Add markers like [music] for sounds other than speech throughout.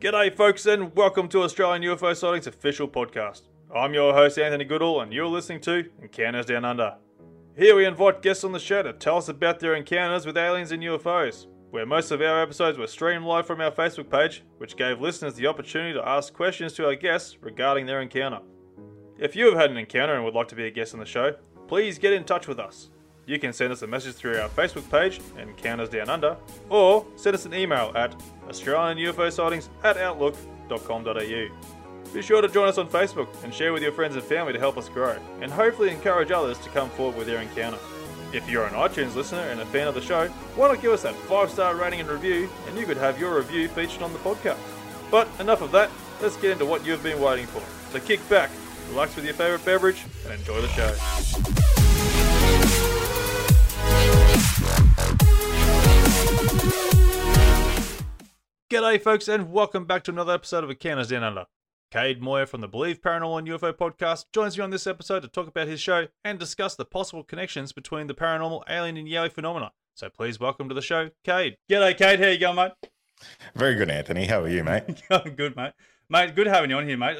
G'day, folks, and welcome to Australian UFO Sightings official podcast. I'm your host, Anthony Goodall, and you're listening to Encounters Down Under. Here we invite guests on the show to tell us about their encounters with aliens and UFOs, where most of our episodes were streamed live from our Facebook page, which gave listeners the opportunity to ask questions to our guests regarding their encounter. If you have had an encounter and would like to be a guest on the show, please get in touch with us. You can send us a message through our Facebook page, and Encounters Down Under, or send us an email at AustralianUFOsightings at outlook.com.au. Be sure to join us on Facebook and share with your friends and family to help us grow, and hopefully encourage others to come forward with their encounter. If you're an iTunes listener and a fan of the show, why not give us that 5 star rating and review, and you could have your review featured on the podcast. But enough of that, let's get into what you've been waiting for. So kick back, relax with your favourite beverage, and enjoy the show. G'day, folks, and welcome back to another episode of A Encounters Down Under. Cade Moyer from the Believe Paranormal and UFO podcast joins me on this episode to talk about his show and discuss the possible connections between the paranormal, alien, and Yowie phenomena. So please welcome to the show, Cade. G'day, Cade. How you going, mate? Very good, Anthony. How are you, mate? [laughs] Going good, mate. Mate, good having you on here, mate.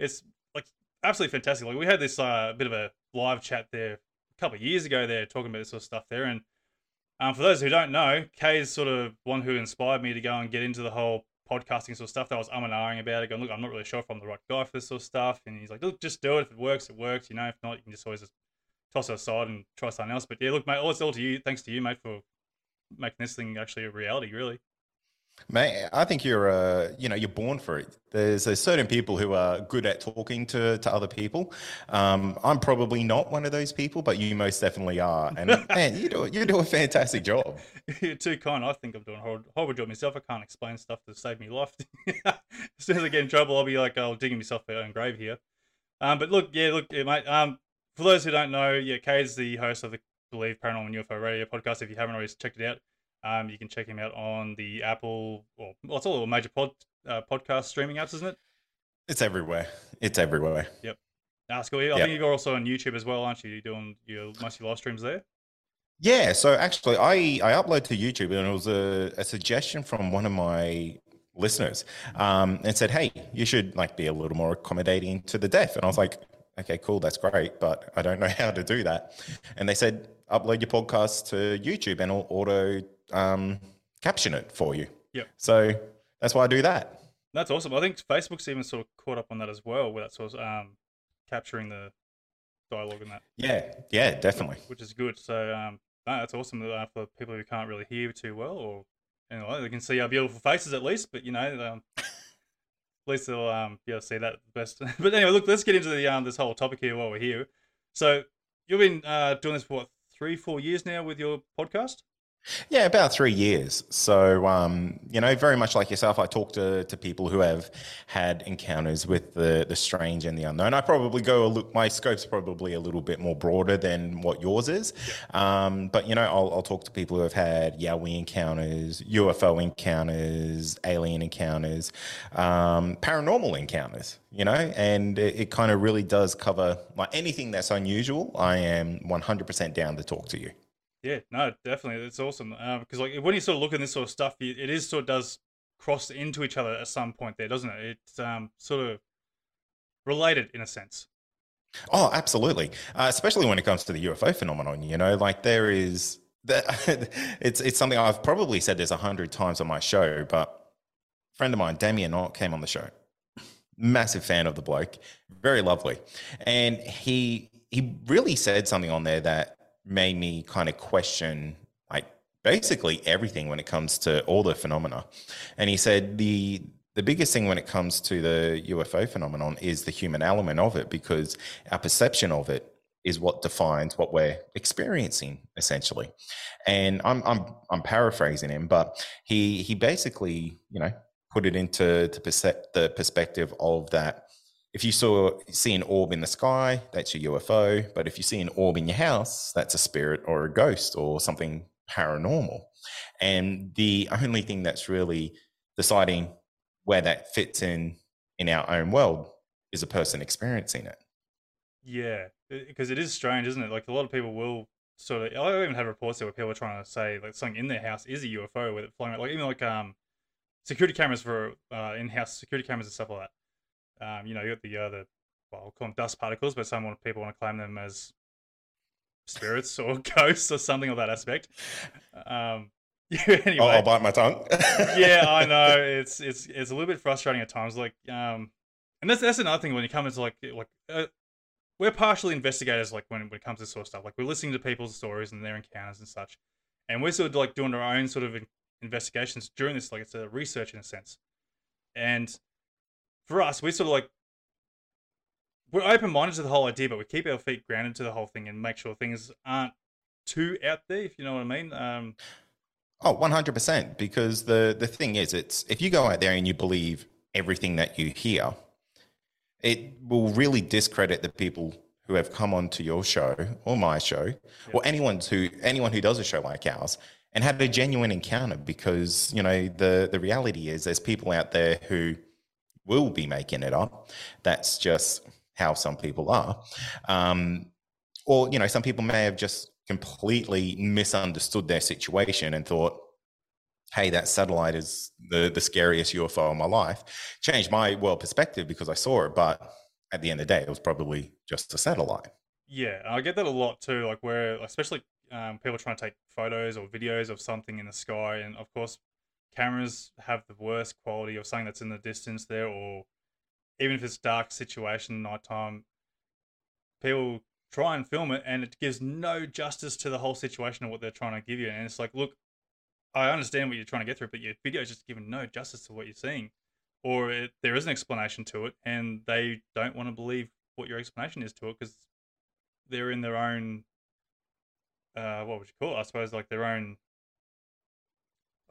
It's like absolutely fantastic. Like we had this uh, bit of a live chat there a couple of years ago, there talking about this sort of stuff there, and um, for those who don't know, Kay is sort of one who inspired me to go and get into the whole podcasting sort of stuff that I was um and ahhing about it. Going, look, I'm not really sure if I'm the right guy for this sort of stuff. And he's like, look, just do it. If it works, it works. You know, if not, you can just always just toss it aside and try something else. But yeah, look, mate, all it's all to you. Thanks to you, mate, for making this thing actually a reality, really. Mate, I think you're, uh, you know, you're born for it. There's, there's certain people who are good at talking to, to other people. Um, I'm probably not one of those people, but you most definitely are. And [laughs] man, you do you do a fantastic job. [laughs] You're too kind. I think I'm doing a horrible, horrible job myself. I can't explain stuff to save me life. [laughs] as soon as I get in trouble, I'll be like, oh, digging myself my own grave here. Um, but look, yeah, look, yeah, mate. Um, for those who don't know, yeah, Kay is the host of the Believe Paranormal and UFO Radio podcast. If you haven't already checked it out, um, you can check him out on the Apple, or well, it's all the major pod, uh, podcast streaming apps, isn't it? It's everywhere. It's everywhere. Yep. That's cool. I Yep. think you're also on YouTube as well, aren't you? You're doing your most of your live streams there. Yeah. So actually, I I upload to YouTube, and it was a, a suggestion from one of my listeners, um, and said, "Hey, you should like be a little more accommodating to the deaf." And I was like, "Okay, cool, that's great, but I don't know [laughs] how to do that." And they said, "Upload your podcast to YouTube, and it'll auto um, caption it for you." Yep. So that's why I do that. That's awesome. I think Facebook's even sort of caught up on that as well, where that's sort of um, capturing the dialogue and that, Yeah. Yeah. Definitely. which is good. So um, no, that's awesome uh, for people who can't really hear too well, or you know, they can see our beautiful faces at least. But you know, um, [laughs] at least they'll um, be able to see that best. [laughs] but anyway, look, let's get into the um, this whole topic here while we're here. So you've been uh, doing this for what three, four years now with your podcast. Yeah, about three years. So, um, you know, very much like yourself, I talk to, to people who have had encounters with the, the strange and the unknown. I probably go a look, my scope's probably a little bit more broader than what yours is. Um, but, you know, I'll, I'll talk to people who have had Yowie encounters, UFO encounters, alien encounters, um, paranormal encounters, you know, and it, it kind of really does cover like anything that's unusual. I am 100% down to talk to you. Yeah, no, definitely, it's awesome. Because um, like when you sort of look at this sort of stuff, it is sort of does cross into each other at some point there, doesn't it? It's um, sort of related in a sense. Oh, absolutely. Uh, especially when it comes to the UFO phenomenon, you know, like there is that [laughs] it's it's something I've probably said this a hundred times on my show, but a friend of mine, Damien Ott, came on the show. Massive fan of the bloke, very lovely, and he he really said something on there that made me kind of question like basically everything when it comes to all the phenomena. And he said the the biggest thing when it comes to the UFO phenomenon is the human element of it because our perception of it is what defines what we're experiencing essentially. And I'm I'm I'm paraphrasing him, but he he basically, you know, put it into the perspective of that if you saw see an orb in the sky, that's a UFO. But if you see an orb in your house, that's a spirit or a ghost or something paranormal. And the only thing that's really deciding where that fits in in our own world is a person experiencing it. Yeah, because it is strange, isn't it? Like a lot of people will sort of. I even have reports there where people are trying to say like something in their house is a UFO with it flying. Like even like um security cameras for uh, in-house security cameras and stuff like that um, you know, you got the other, well, I'll call them dust particles, but some people want to claim them as spirits or [laughs] ghosts or something of that aspect. Um, [laughs] anyway, oh, I'll bite my tongue. yeah, I [laughs] know it's it's it's a little bit frustrating at times. Like, um, and that's that's another thing when you come into like like uh, we're partially investigators. Like when when it comes to sort of stuff, like we're listening to people's stories and their encounters and such, and we're sort of like doing our own sort of investigations during this. Like it's a research in a sense, and for us, we're sort of like we're open minded to the whole idea, but we keep our feet grounded to the whole thing and make sure things aren't too out there, if you know what I mean. Um, oh, 100%. Because the, the thing is, it's if you go out there and you believe everything that you hear, it will really discredit the people who have come onto your show or my show or anyone who anyone who does a show like ours and had a genuine encounter because you know the the reality is there's people out there who will be making it up. That's just how some people are. Um, or, you know, some people may have just completely misunderstood their situation and thought, hey, that satellite is the, the scariest UFO in my life. Changed my world perspective because I saw it. But at the end of the day, it was probably just a satellite. Yeah, I get that a lot too. Like where, especially um, people trying to take photos or videos of something in the sky, and of course, cameras have the worst quality of something that's in the distance there, or even if it's dark situation, nighttime, people try and film it, and it gives no justice to the whole situation of what they're trying to give you. And it's like, look, I understand what you're trying to get through, but your video is just giving no justice to what you're seeing, or it, there is an explanation to it, and they don't want to believe what your explanation is to it because they're in their own, uh, what would you call it? I suppose like their own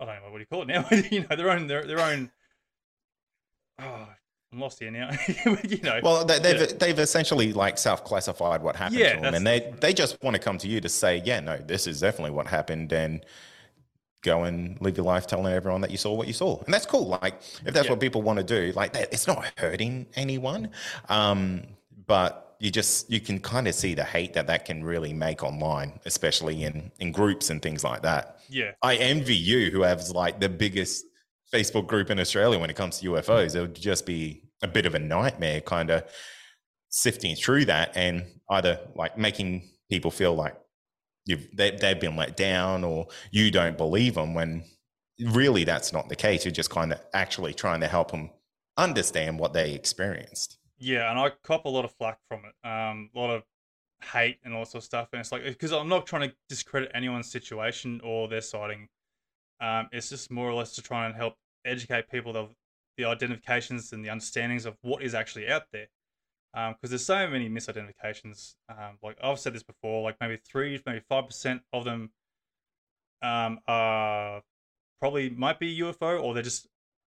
I don't know what do you call it now. [laughs] you know, their own their their own. Oh, I'm lost here now. [laughs] you know. Well, they, have yeah. they've essentially like self-classified what happened yeah, to them, and they they just want to come to you to say, yeah, no, this is definitely what happened, and go and live your life telling everyone that you saw what you saw, and that's cool. Like if that's yeah. what people want to do, like that, it's not hurting anyone, um, but you just you can kind of see the hate that that can really make online, especially in in groups and things like that. Yeah, I envy you who has like the biggest Facebook group in Australia when it comes to UFOs. It would just be a bit of a nightmare, kind of sifting through that and either like making people feel like you've they, they've been let down or you don't believe them when really that's not the case. You're just kind of actually trying to help them understand what they experienced. Yeah, and I cop a lot of flack from it. Um, a lot of hate and all sorts of stuff. And it's like because I'm not trying to discredit anyone's situation or their sighting. Um, it's just more or less to try and help educate people of the identifications and the understandings of what is actually out there. Because um, there's so many misidentifications. Um, like I've said this before, like maybe three, maybe five percent of them um, are probably might be UFO or they're just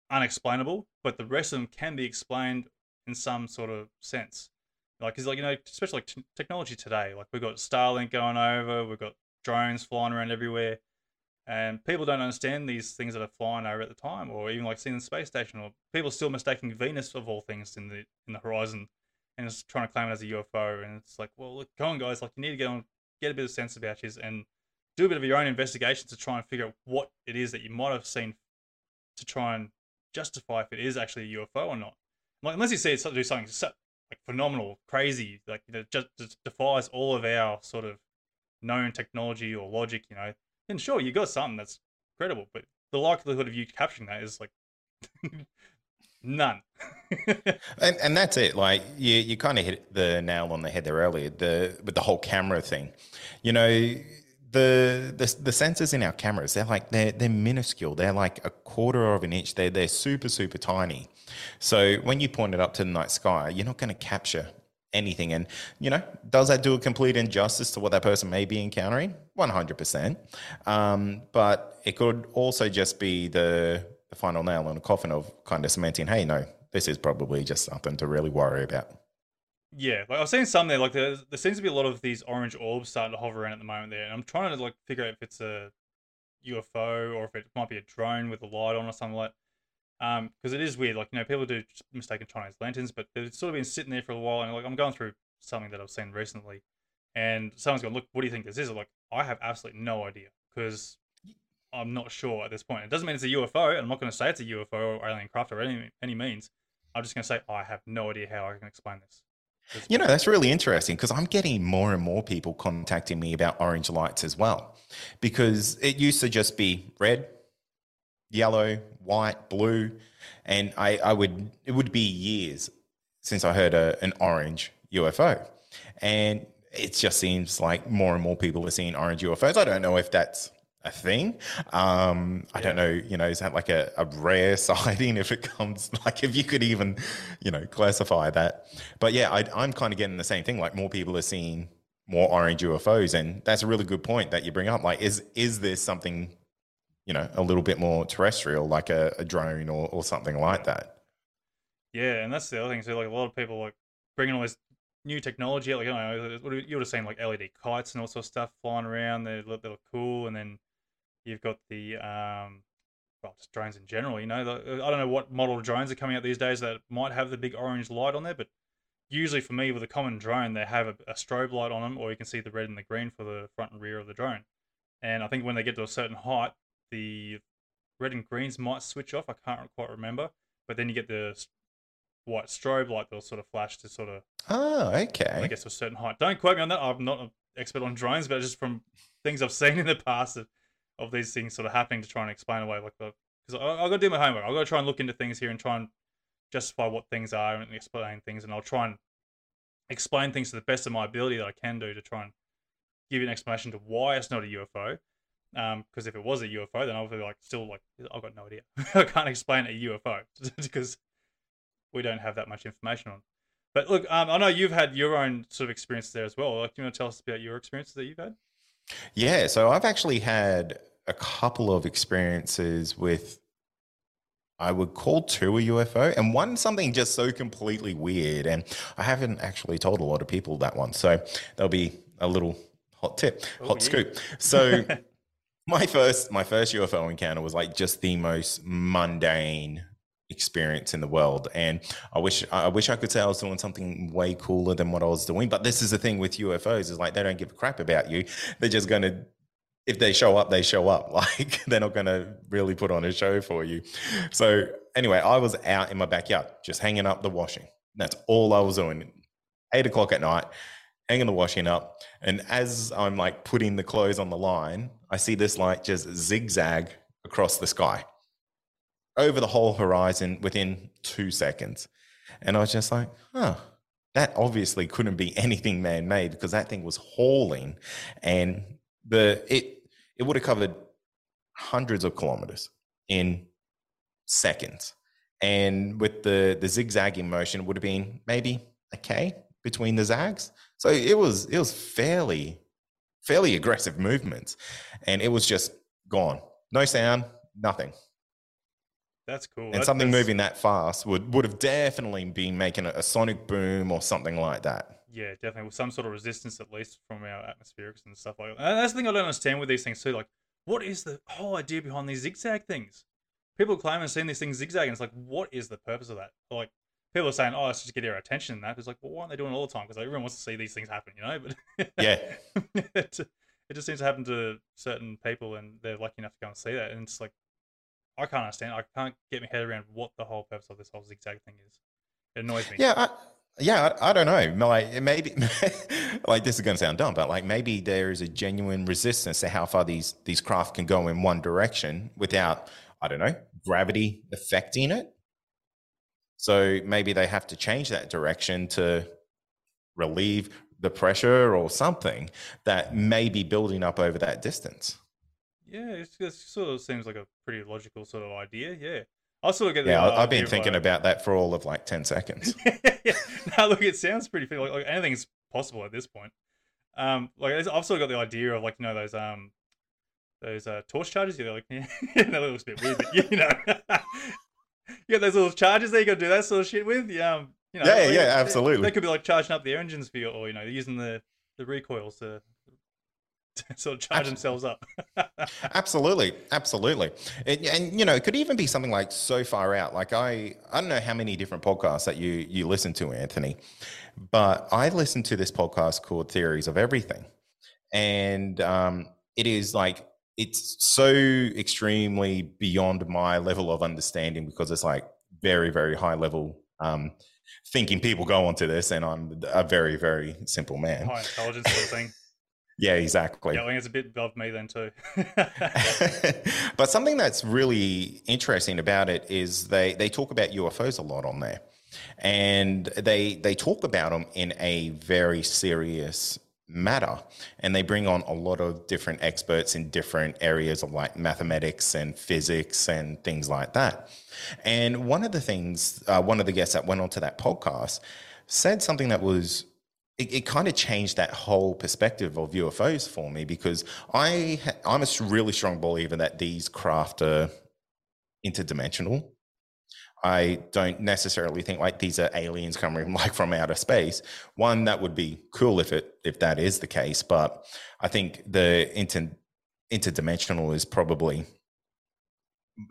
unexplainable, but the rest of them can be explained in some sort of sense. Like, cause like you know, especially like t- technology today, like we've got Starlink going over, we've got drones flying around everywhere, and people don't understand these things that are flying over at the time, or even like seeing the space station, or people still mistaking Venus of all things in the in the horizon, and just trying to claim it as a UFO. And it's like, well, look, go on, guys, like you need to get on, get a bit of sense about this, and do a bit of your own investigation to try and figure out what it is that you might have seen to try and justify if it is actually a UFO or not. Unless you see it do something so, like phenomenal, crazy, like you know, just, just defies all of our sort of known technology or logic, you know, then sure, you got something that's credible. But the likelihood of you capturing that is like [laughs] none. [laughs] and, and that's it. Like you, you kind of hit the nail on the head there earlier. The with the whole camera thing, you know, the, the the sensors in our cameras they're like they're they're minuscule. They're like a quarter of an inch. They're they're super super tiny. So when you point it up to the night sky you're not going to capture anything. And you know does that do a complete injustice to what that person may be encountering? 100% um, but it could also just be the, the final nail in the coffin of kind of cementing hey no this is probably just something to really worry about yeah, like I've seen some there. Like there, there seems to be a lot of these orange orbs starting to hover around at the moment there, and I'm trying to like figure out if it's a UFO or if it might be a drone with a light on or something like. Um, because it is weird. Like you know, people do mistaken Chinese lanterns, but they've sort of been sitting there for a while, and like I'm going through something that I've seen recently, and someone's going, "Look, what do you think this is?" I'm like, I have absolutely no idea because I'm not sure at this point. It doesn't mean it's a UFO, I'm not going to say it's a UFO or alien craft or any any means. I'm just going to say I have no idea how I can explain this. You know, that's really interesting because I'm getting more and more people contacting me about orange lights as well. Because it used to just be red, yellow, white, blue. And I, I would, it would be years since I heard a, an orange UFO. And it just seems like more and more people are seeing orange UFOs. I don't know if that's a thing. Um, I don't know, you know, is that like a, a rare [laughs] sighting if it comes, like if you could even, you know, classify that. But yeah, I, I'm kind of getting the same thing. Like more people are seeing more orange UFOs. And that's a really good point that you bring up. Like, is, is there something, you know, a little bit more terrestrial, like a, a drone or, or something like that? Yeah. And that's the other thing. So like a lot of people like bringing all this new technology, like, you know, you would have seen like LED kites and all sorts of stuff flying around. They look, they look cool. And then, You've got the um, well, just drones in general. You know, the, I don't know what model drones are coming out these days that might have the big orange light on there, but usually for me with a common drone, they have a, a strobe light on them, or you can see the red and the green for the front and rear of the drone. And I think when they get to a certain height, the red and greens might switch off. I can't quite remember, but then you get the white strobe light that'll sort of flash to sort of. Oh, okay. I guess to a certain height. Don't quote me on that. I'm not an expert on drones, but just from things I've seen in the past, of these things sort of happening to try and explain away like the because I, I got to do my homework. I got to try and look into things here and try and justify what things are and explain things, and I'll try and explain things to the best of my ability that I can do to try and give you an explanation to why it's not a UFO. Because um, if it was a UFO, then I'll be like, still like, I've got no idea. [laughs] I can't explain a UFO because [laughs] we don't have that much information on. But look, um, I know you've had your own sort of experience there as well. Like, do you want to tell us about your experiences that you've had? Yeah, so I've actually had a couple of experiences with I would call two a UFO, and one something just so completely weird. And I haven't actually told a lot of people that one, so there'll be a little hot tip, oh, hot yeah. scoop. So [laughs] my first my first UFO encounter was like just the most mundane experience in the world. And i wish i wish i could say i was doing something way cooler than what i was doing but this is the thing with ufos is like they don't give a crap about you. They're just going to if they show up they show up. [laughs] Like they're not going to really put on a show for you. So anyway i was out in my backyard just hanging up the washing. That's all i was doing. Eight o'clock at night hanging the washing up. And as i'm like putting the clothes on the line i see this like just zigzag across the sky over the whole horizon within two seconds. And I was just like, huh, that obviously couldn't be [laughs] anything man made because that thing was hauling and the it it would have covered hundreds of kilometers in seconds. And with the the zigzagging motion, would have been maybe a K between the zags. So it was it was fairly fairly aggressive movements. And it was just gone. No sound, nothing. That's cool. And something that's- moving that fast would, would have definitely been making a, a sonic boom or something like that. Yeah, definitely with some sort of resistance at least from our atmospherics and stuff like that. And that's the thing I don't understand with these things too. Like, what is the whole idea behind these zigzag things? People claim and seeing these things zigzag, and it's like, what is the purpose of that? Like, people are saying, oh, it's just to get our attention and that. It's like, well, why aren't they doing it all the time? Because everyone wants to see these things happen, you know? [laughs] But Yeah. it, [laughs] it just seems to happen to certain people, and they're lucky enough to go and see that. And it's like, I can't understand. I can't get my head around what the whole purpose of this whole zigzag thing is. It annoys me. Yeah, I, yeah, I, I don't know. Like maybe, [laughs] like this is going to sound dumb, but like maybe there is a genuine resistance to how far these these craft can go in one direction without, I don't know, gravity affecting it. So maybe they have to change that direction to relieve the pressure or something that may be building up over that distance. Yeah, it's, it sort of seems like a pretty logical sort of idea. Yeah, I sort of get the Yeah, I've been thinking like- about that for all of like ten seconds. [laughs] yeah. Now look, it sounds pretty like, like anything's possible at this point. Um, like I've sort of got the idea of like you know those um those uh torch charges. You're like [laughs] yeah, that looks a bit weird, but you know, [laughs] you got those little charges there. You got to do that sort of shit with. Yeah, um, you know, Yeah, like, yeah, absolutely. They could be like charging up their engines for you, or you know, using the the recoils to [laughs] sort of charge themselves up. [laughs] Absolutely, absolutely, and, and you know, it could even be something like so far out. Like I, I don't know how many different podcasts that you you listen to, Anthony, but I listen to this podcast called Theories of Everything, and um, it is like it's so extremely beyond my level of understanding because it's like very very high level um, thinking people go onto this, and I'm a very very simple man. High intelligence sort of thing. [laughs] Yeah, exactly. Yeah, I think it's a bit above me then too. [laughs] but something that's really interesting about it is they they talk about UFOs a lot on there, and they they talk about them in a very serious matter, and they bring on a lot of different experts in different areas of like mathematics and physics and things like that. And one of the things, uh, one of the guests that went onto that podcast said something that was it, it kind of changed that whole perspective of UFOs for me because I I'm a really strong believer that these craft are interdimensional. I don't necessarily think like these are aliens coming [laughs] like from outer space. One that would be cool if it if that is the case, but I think the inter, interdimensional is probably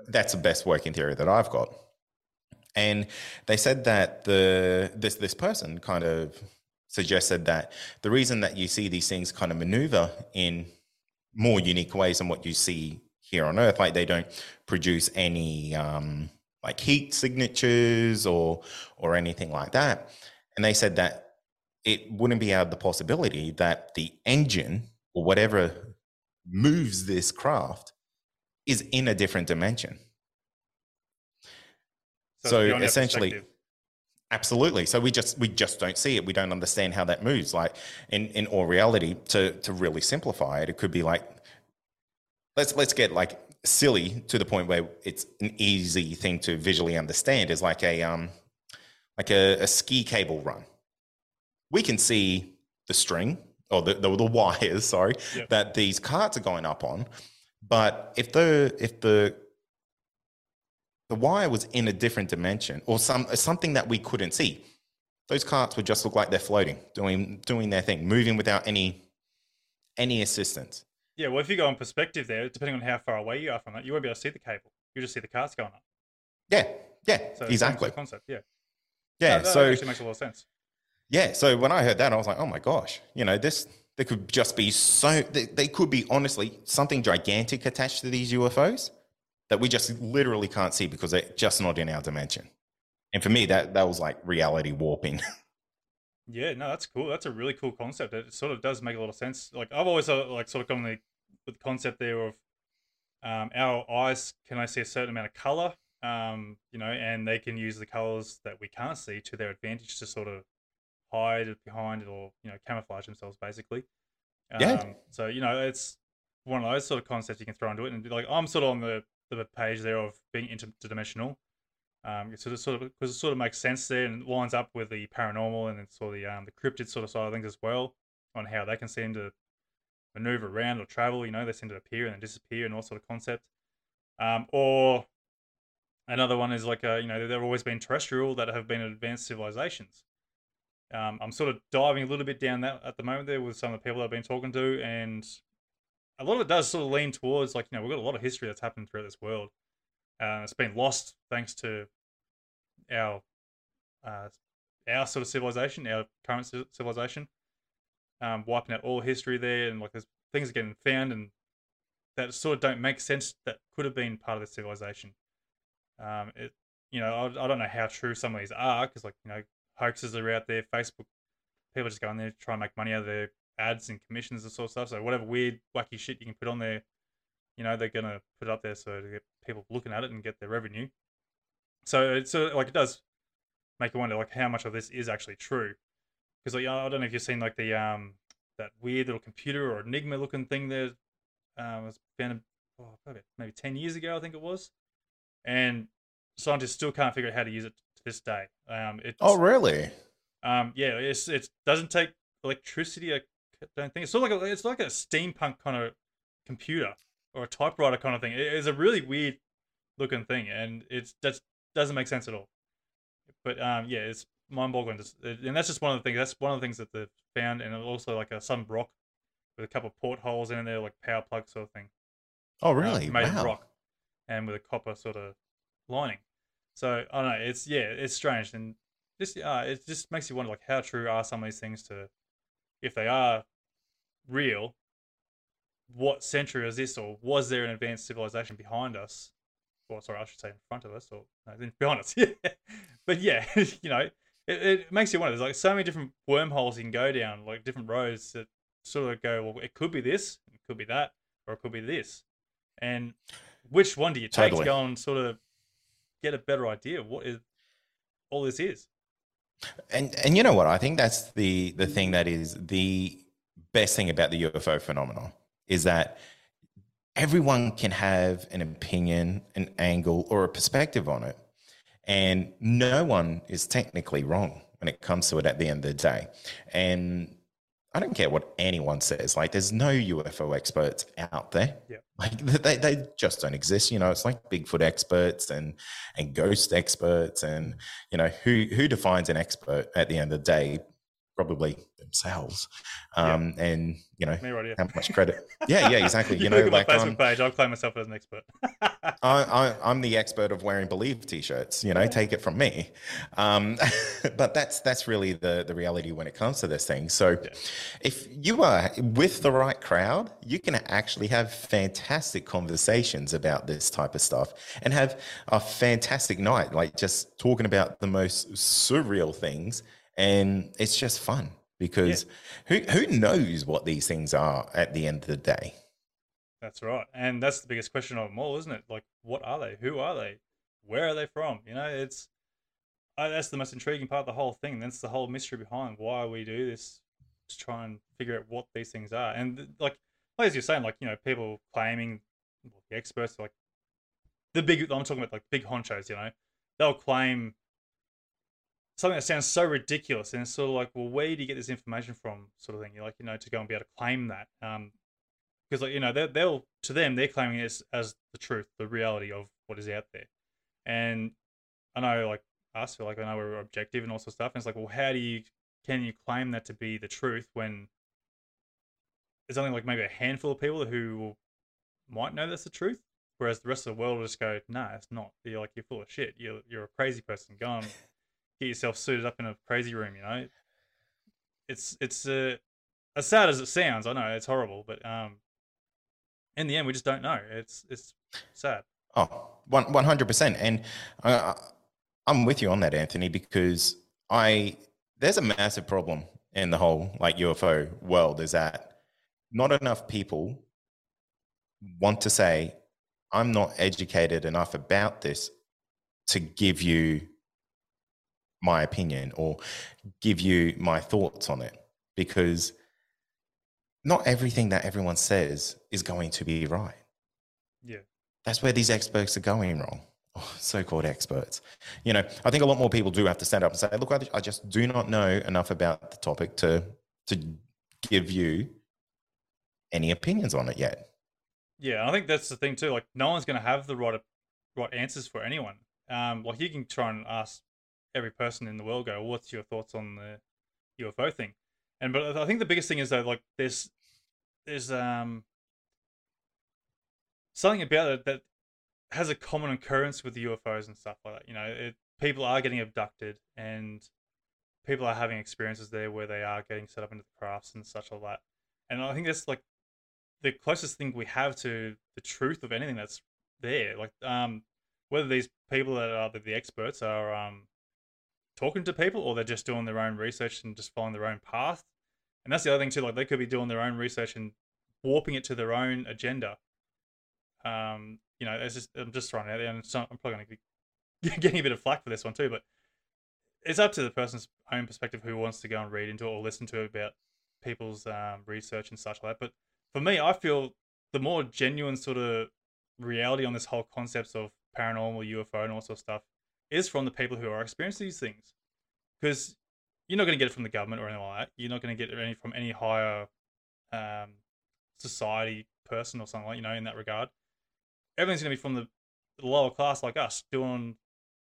that's the best working theory that I've got. And they said that the this this person kind of suggested that the reason that you see these things kind of maneuver in more unique ways than what you see here on Earth, like they don't produce any um, like heat signatures or or anything like that. And they said that it wouldn't be out of the possibility that the engine or whatever moves this craft is in a different dimension. it's So essentially-. Absolutely. So we just we just don't see it. We don't understand how that moves. Like in in all reality, to to really simplify it, it could be like let's let's get like silly to the point where it's an easy thing to visually understand. Is like a um like a, a ski cable run. We can see the string or the the, the [laughs] wires, sorry, Yep. that these carts are going up on. But if the if the the wire was in a different dimension or some something that we couldn't see. Those carts would just look like they're floating, doing doing their thing, moving without any any assistance. Yeah, well, if you go on perspective there, depending on how far away you are from that, you won't be able to see the cable. You'll just see the carts going up. Yeah, yeah, So exactly. concept. Yeah. Yeah, No, that so actually makes a lot of sense. yeah, so when I heard that, I was like, oh my gosh, you know, this there could just be so they, they could be honestly something gigantic attached to these UFOs that we just literally can't see because they're just not in our dimension. And for me, that that was like reality warping. [laughs] Yeah, no, that's cool. That's a really cool concept. It sort of does make a lot of sense. Like I've always uh, like sort of gone the, with the concept there of um, our eyes can only see a certain amount of color, um, you know, and they can use the colors that we can't see to their advantage to sort of hide behind it or you know camouflage themselves basically. Yeah. Um, so you know, it's one of those sort of concepts you can throw into it, and like I'm sort of on the the page there of being interdimensional. Um, it sort of, because it sort of makes sense there and lines up with the paranormal and sort of the um, the cryptid sort of side of things as well on how they can seem to maneuver around or travel. You know, they seem to appear and then disappear and all sort of concept. Um, or another one is like a, you know, there have always been terrestrial that have been advanced civilizations. Um, I'm sort of diving a little bit down that at the moment there with some of the people I've been talking to, and a lot of it does sort of lean towards like you know we've got a lot of history that's happened throughout this world. Uh, it's been lost thanks to our uh, our sort of civilization, our current civilization, um, wiping out all history there, and like there's things are getting found and that sort of don't make sense that could have been part of the civilization. Um, it, you know, I, I don't know how true some of these are because like you know hoaxes are out there. Facebook people just go in there try and make money out of their ads and commissions and sort of stuff. So whatever weird wacky shit you can put on there, you know, they're gonna put it up there so to get people looking at it and get their revenue. So it's of like it does make you wonder like how much of this is actually true. Because like I don't know if you've seen like the um that weird little computer or Enigma looking thing there um, was found oh, maybe ten years ago I think it was, and scientists still can't figure out how to use it to this day. Um, it's, oh really? Um, yeah, it's it doesn't take electricity. I don't think it's sort of like a, it's like a steampunk kind of computer or a typewriter kind of thing. It is a really weird looking thing, and it just doesn't make sense at all. But um, yeah, it's mind-boggling, just, and that's just one of the things. That's one of the things that they've found, and also like a some rock with a couple of portholes in there, like power plug sort of thing. Oh, really? Uh, made wow. of rock, and with a copper sort of lining. So I don't know. It's yeah, it's strange, and just uh, it just makes you wonder like how true are some of these things to, if they are real. What century is this, or was there an advanced civilization behind us? Well, sorry, I should say in front of us, or no, behind us. [laughs] but yeah, [laughs] you know, it, it makes you wonder. There's like so many different wormholes you can go down, like different roads that sort of go, well, it could be this, it could be that, or it could be this. And which one do you take totally. to go and sort of get a better idea of what is all this is? And and you know what? I think that's the the thing that is the best thing about the UFO phenomenon is that everyone can have an opinion, an angle, or a perspective on it. And no one is technically wrong when it comes to it at the end of the day. And I don't care what anyone says. Like, there's no UFO experts out there. Yeah. Like, they, they just don't exist. You know, it's like Bigfoot experts and and ghost experts, and you know, who who defines an expert at the end of the day? Probably themselves. Um, yeah. And you know, right, how much credit? [laughs] Yeah, yeah, exactly. you, you [laughs] know, look at like my Facebook page, I'll claim myself as an expert. [laughs] I, I, am the expert of wearing believe t-shirts. You know, yeah. take it from me. Um, but that's that's really the the reality when it comes to this thing. So, yeah. if you are with the right crowd, you can actually have fantastic conversations about this type of stuff and have a fantastic night, like just talking about the most surreal things, and it's just fun because yeah. who who knows what these things are at the end of the day. That's right, and that's the biggest question of them all, isn't it? Like, what are they? Who are they? Where are they from? You know, it's that's the most intriguing part of the whole thing. That's the whole mystery behind why we do this to try and figure out what these things are. And like, like as you're saying, like you know, people claiming well, the experts, like the big. I'm talking about like big honchos. You know, they'll claim something that sounds so ridiculous and it's sort of like well where do you get this information from sort of thing? You like you know to go and be able to claim that um because like you know they they'll to them they're claiming this as the truth the reality of what is out there. And i know like us feel like i know we're objective and all sorts of stuff and it's like well how do you can you claim that to be the truth when there's only like maybe a handful of people who might know that's the truth whereas the rest of the world will just go nah it's not. You're like you're full of shit. You're, you're a crazy person. Go [laughs] get yourself suited up in a crazy room. You know, it's it's uh, as sad as it sounds. I know it's horrible, but um, in the end, we just don't know. It's it's sad. Oh, one one hundred percent, and uh, I'm with you on that, Anthony, because I there's a massive problem in the whole like UFO world is that not enough people want to say I'm not educated enough about this to give you my opinion or give you my thoughts on it because not everything that everyone says is going to be right. Yeah. That's where these experts are going wrong. Oh, [laughs] so-called experts. You know, I think a lot more people do have to stand up and say, "Look, I just do not know enough about the topic to to give you any opinions on it yet. Yeah, I think that's the thing too. Like, no one's going to have the right right answers for anyone. Um, like you can try and ask every person in the world, go, "What's your thoughts on the UFO thing?" And but I think the biggest thing is though, like, there's there's um something about it that has a common occurrence with the UFOs and stuff like that. You know, it, people are getting abducted and people are having experiences there where they are getting set up into the crafts and such like that. And I think that's like the closest thing we have to the truth of anything that's there. Like, um, whether these people that are the experts are um talking to people or they're just doing their own research and just following their own path. And that's the other thing too. Like, they could be doing their own research and warping it to their own agenda. Um, you know, just I'm just throwing it out there, and I'm probably going to be [laughs] getting a bit of flack for this one too, but it's up to the person's own perspective who wants to go and read into it or listen to about people's um, research and such like that. But for me, I feel the more genuine sort of reality on this whole concept of paranormal, UFO, and all sort of stuff is from the people who are experiencing these things. Because you're not going to get it from the government or anything like that. You're not going to get it any from any higher um, society person or something like you know in that regard. Everything's going to be from the, lower class like us doing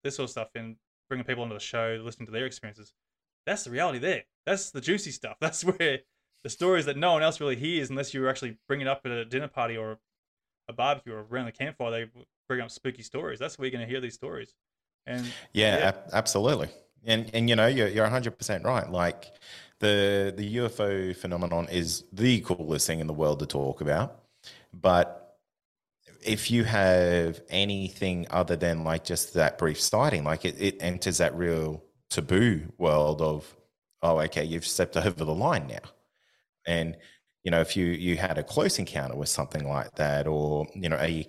this sort of stuff and bringing people onto the show, listening to their experiences. That's the reality there. That's the juicy stuff. [laughs] That's where the stories that no one else really hears unless you're actually bringing up at a dinner party or a barbecue or around the campfire. They bring up spooky stories. That's where you're going to hear these stories. And yeah, yeah. Ab- absolutely. And and you know you're you're 100 percent right. Like the the UFO phenomenon is the coolest thing in the world to talk about, but if you have anything other than like just that brief sighting, like it, it enters that real taboo world of, oh, okay, you've stepped [laughs] over the line now. And, you know, if you, you had a close encounter with something like that, or, you know, a,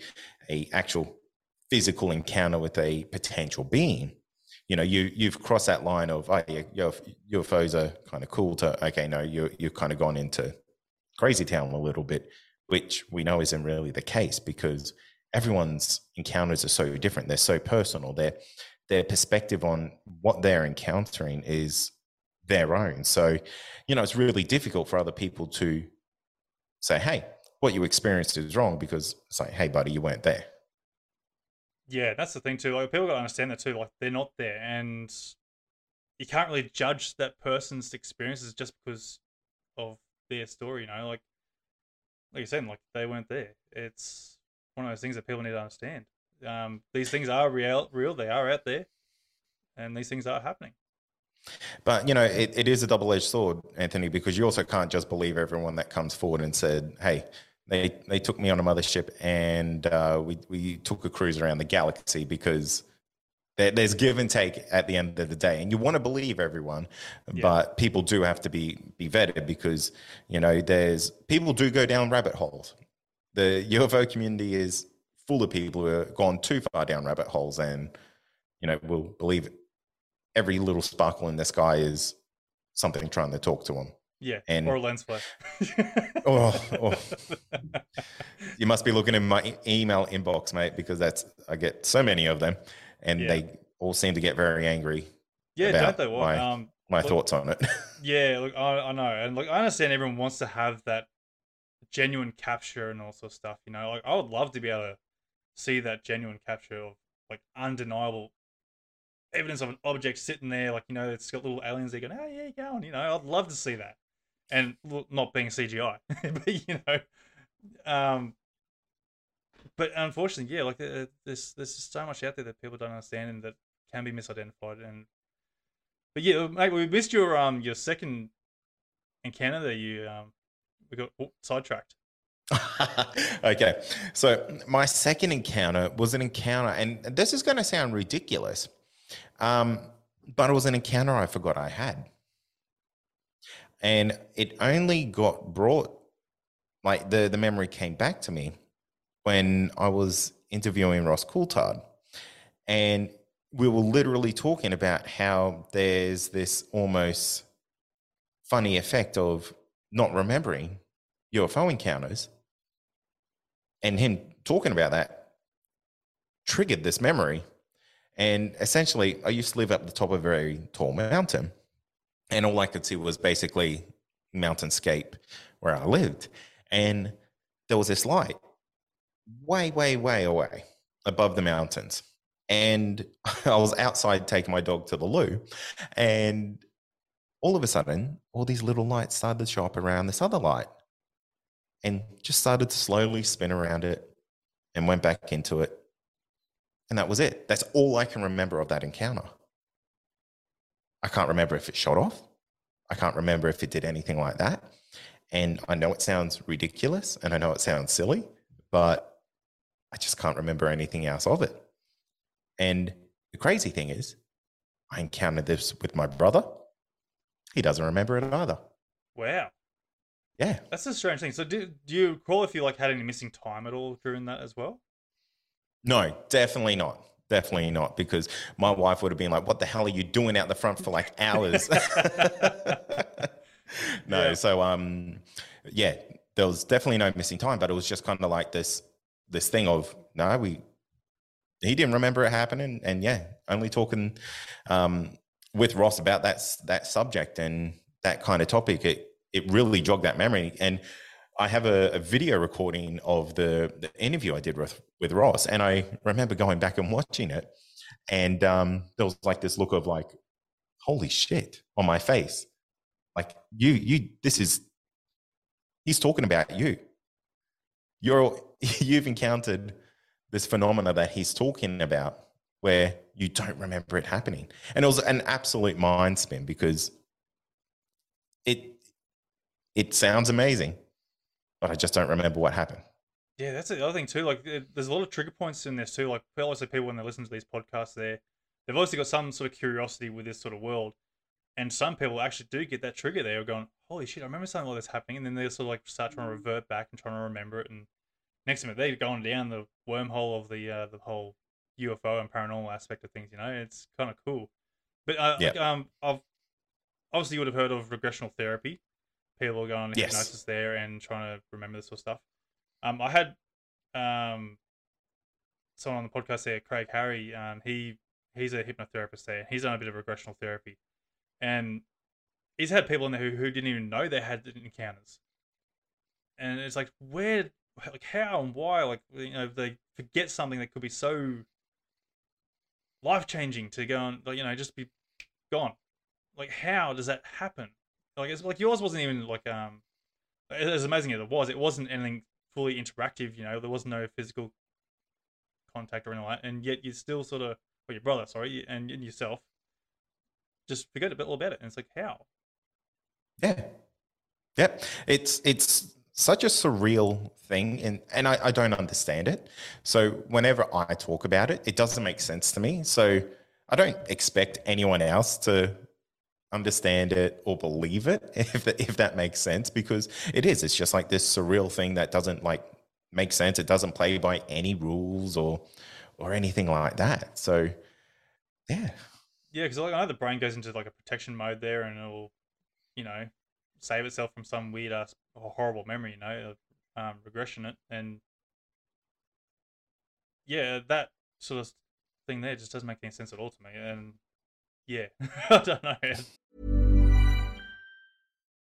a actual physical encounter with a potential being, you know, you, you've crossed that line of, oh, yeah, UFOs are kind of cool to, okay, no, you, you've kind of gone into crazy town a little bit which we know isn't really the case because everyone's encounters are so different. They're so personal. Their their perspective on what they're encountering is their own. So, you know, it's really difficult for other people to say, "Hey, what you experienced is wrong," because it's like, "Hey, buddy, you weren't there." Yeah, that's the thing too. Like people got to understand that too. Like they're not there, and you can't really judge that person's experiences just because of their story. You know, like like you said, like they weren't there. It's one of those things that people need to understand. Um, these things are real, real. They are out there, and these things are happening. But you know, it, it is a double-edged sword, Anthony, because you also can't just believe everyone that comes forward and said, "Hey, they they took me on a mothership and uh, we we took a cruise around the galaxy," because there's give and take at the end of the day, and you want to believe everyone, yeah. but people do have to be be vetted because you know there's people do go down rabbit holes. The UFO community is full of people who have gone too far down rabbit holes, and you know will believe every little sparkle in the sky is something trying to talk to them. Yeah, and or lens flare. [laughs] oh, oh, you must be looking in my email inbox, mate, because that's I get so many of them and yeah. they all seem to get very angry. Yeah, don't they? Well, my, um, my look, thoughts on it. [laughs] yeah, look, I, I know, and like I understand everyone wants to have that genuine capture and all sort of stuff. You know, like I would love to be able to see that genuine capture of like undeniable evidence of an object sitting there, like you know, it's got little aliens there going, "Oh yeah, you going?" You know, I'd love to see that, and not being CGI, [laughs] but you know, um, but unfortunately, yeah, like uh, there's there's so much out there that people don't understand and that can be misidentified. And but yeah, mate, we missed your um your second encounter that you um we got sidetracked. [laughs] okay, so my second encounter was an encounter, and this is going to sound ridiculous, um, but it was an encounter I forgot I had, and it only got brought like the the memory came back to me when I was interviewing Ross Coulthart. And we were literally talking about how there's this almost funny effect of not remembering UFO encounters. And him talking about that triggered this memory. And essentially, I used to live up the top of a very tall mountain. And all I could see was basically mountainscape where I lived. and there was this light way, way, way away above the mountains. And [laughs] I was outside taking my dog to the loo, and all of a sudden, all these little lights started to show up around this other light and just started to slowly spin around it and went back into it. And that was it. That's all I can remember of that encounter. I can't remember if it shot off. I can't remember if it did anything like that. And I know it sounds ridiculous and I know it sounds silly, but I just can't remember anything else of it. And the crazy thing is, I encountered this with my brother. He doesn't remember it either. Wow. Yeah. That's a strange thing. So, do, do you recall if you like had any missing time at all during that as well? No, definitely not. Definitely not, because my wife would have been like, "What the hell are you doing out the front for like hours?" [laughs] no, Yeah. so um, yeah, there was definitely no missing time, but it was just kind of like this this thing of no, we he didn't remember it happening, and yeah, only talking um with Ross about that that subject and that kind of topic. It it really jogged that memory, and I have a, a video recording of the, the interview I did with with Ross, and I remember going back and watching it, and um, there was like this look of like, "Holy shit!" on my face, like you you this is he's talking about you. You're [laughs] you've encountered this phenomena that he's talking about where you don't remember it happening, and it was an absolute mind spin because it it sounds amazing but I just don't remember what happened. Yeah, that's the other thing too. Like, there's a lot of trigger points in this too. Like, obviously, people when they listen to these podcasts, they they've obviously got some sort of curiosity with this sort of world, and some people actually do get that trigger there, of going, "Holy shit, I remember something like this happening," and then they sort of like start trying to revert back and trying to remember it, and next minute they're going down the wormhole of the uh, the whole UFO and paranormal aspect of things. You know, it's kind of cool. But uh, Yeah. like, um, I've obviously you would have heard of regressional therapy. People going on Yes. hypnosis there and trying to remember this sort of stuff. Um, I had um someone on the podcast there, Craig Harry. Um, he he's a hypnotherapist there. He's done a bit of regressional therapy, and he's had people in there who, who didn't even know they had encounters. And it's like, where, like, how and why? Like, you know, they forget something that could be so life changing to go and, like, you know, just be gone. Like, how does that happen? Like, it's like yours wasn't even like um, as amazing as it was, it wasn't anything fully interactive. You know, there was no physical contact or anything like that, and yet you still sort of, or your brother, sorry, and, and yourself, just forget a bit all about it. And it's like, how? Yeah. yeah. It's it's such a surreal thing and, and I, I don't understand it. So whenever I talk about it, it doesn't make sense to me. So I don't expect anyone else to understand it or believe it, [laughs] if if that makes sense, because it is. It's just like this surreal thing that doesn't like make sense. It doesn't play by any rules or or anything like that. So yeah. Yeah, because like, I know the brain goes into like a protection mode there, and it'll, you know, save itself from some weird ass or horrible memory, you know, um, regression it, and yeah, that sort of thing there just doesn't make any sense at all to me, and yeah, [laughs] I don't know.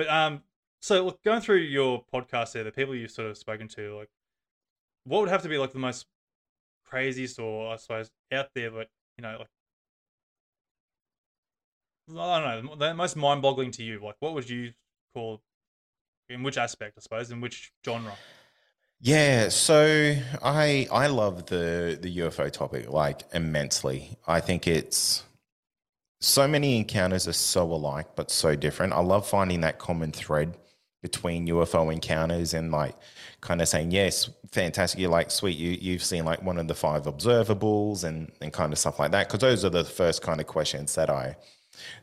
But um, so look, going through your podcast there, the people you've sort of spoken to, like, what would have to be like the most craziest or I suppose out there, but you know, like I don't know, the most mind-boggling to you. Like, what would you call in which aspect, I suppose, in which genre? Yeah, so I I love the the UFO topic like immensely. I think it's so many encounters are so alike but so different. I love finding that common thread between UFO encounters and like kind of saying, yes, fantastic. You're like, sweet, you, you've seen like one of the five observables and, and kind of stuff like that. Cause those are the first kind of questions that I,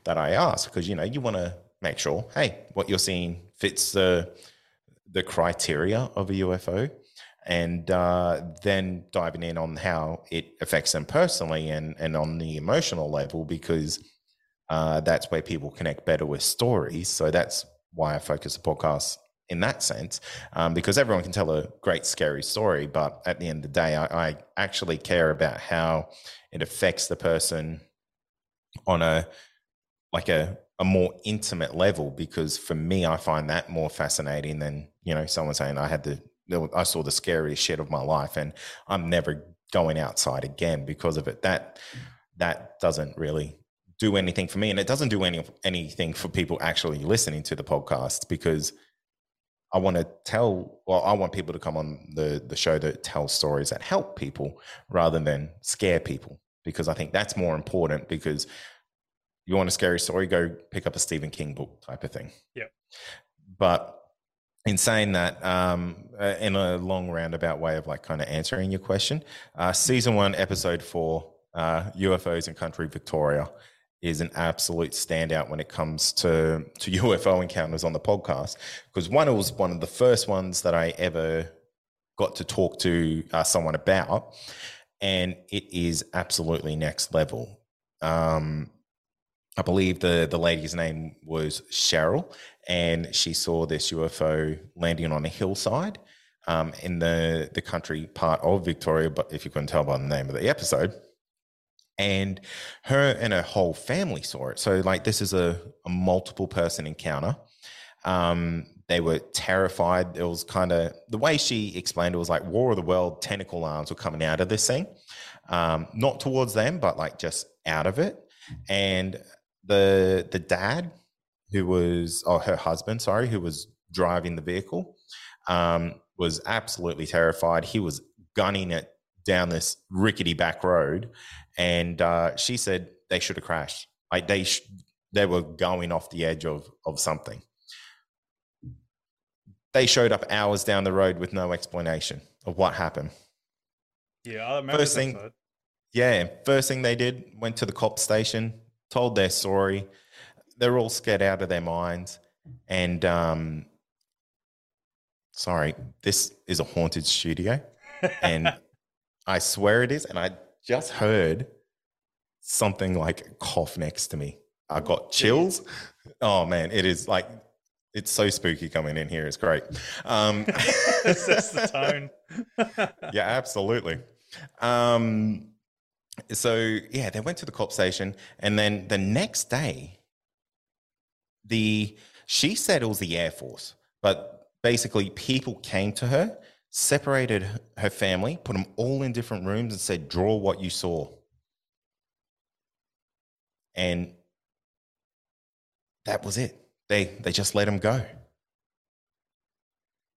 that I ask. Cause you know, you want to make sure, Hey, what you're seeing fits the, the criteria of a UFO and uh, then diving in on how it affects them personally and, and on the emotional level, because uh, that's where people connect better with stories. So that's why I focus the podcast in that sense, um, because everyone can tell a great scary story, but at the end of the day, I, I actually care about how it affects the person on a like a a more intimate level because for me i find that more fascinating than you know someone saying i had the i saw the scariest shit of my life and i'm never going outside again because of it that that doesn't really do anything for me and it doesn't do any anything for people actually listening to the podcast because I want to tell well I want people to come on the the show that tells stories that help people rather than scare people because I think that's more important because you want a scary story go pick up a Stephen King book type of thing. Yeah. But in saying that, um, uh, in a long roundabout way of like kind of answering your question, uh, season one, episode four, uh, UFOs in country Victoria is an absolute standout when it comes to to [laughs] UFO encounters on the podcast because one it was one of the first ones that I ever got to talk to uh, someone about, and it is absolutely next level. Um, I believe the the lady's name was Cheryl, and she saw this UFO landing on a hillside um, in the the country part of Victoria. But if you couldn't tell by the name of the episode, and her and her whole family saw it. So like this is a, a multiple person encounter. Um, they were terrified. It was kind of the way she explained it was like War of the World tentacle arms were coming out of this thing, um, not towards them, but like just out of it. And the the dad, who was or her husband, sorry, who was driving the vehicle, um, was absolutely terrified. He was gunning it down this rickety back road and uh, she said they should have crashed. Like they sh- they were going off the edge of of something. They showed up hours down the road with no explanation of what happened. Yeah, I remember First thing, episode. yeah, first thing they did went to the cop station, told their story. They're all scared out of their minds, and um, sorry, this is a haunted studio, [laughs] and I swear it is, and I just heard something like cough next to me. I got chills. Oh man, it is like it's so spooky coming in here. It's great. Um, [laughs] That's the [laughs] tone. yeah, absolutely. Um, so yeah, they went to the cop station, and then the next day, the she said it was the Air Force, but basically people came to her separated her family, put them all in different rooms, and said, Draw what you saw. And that was it. They, they just let them go.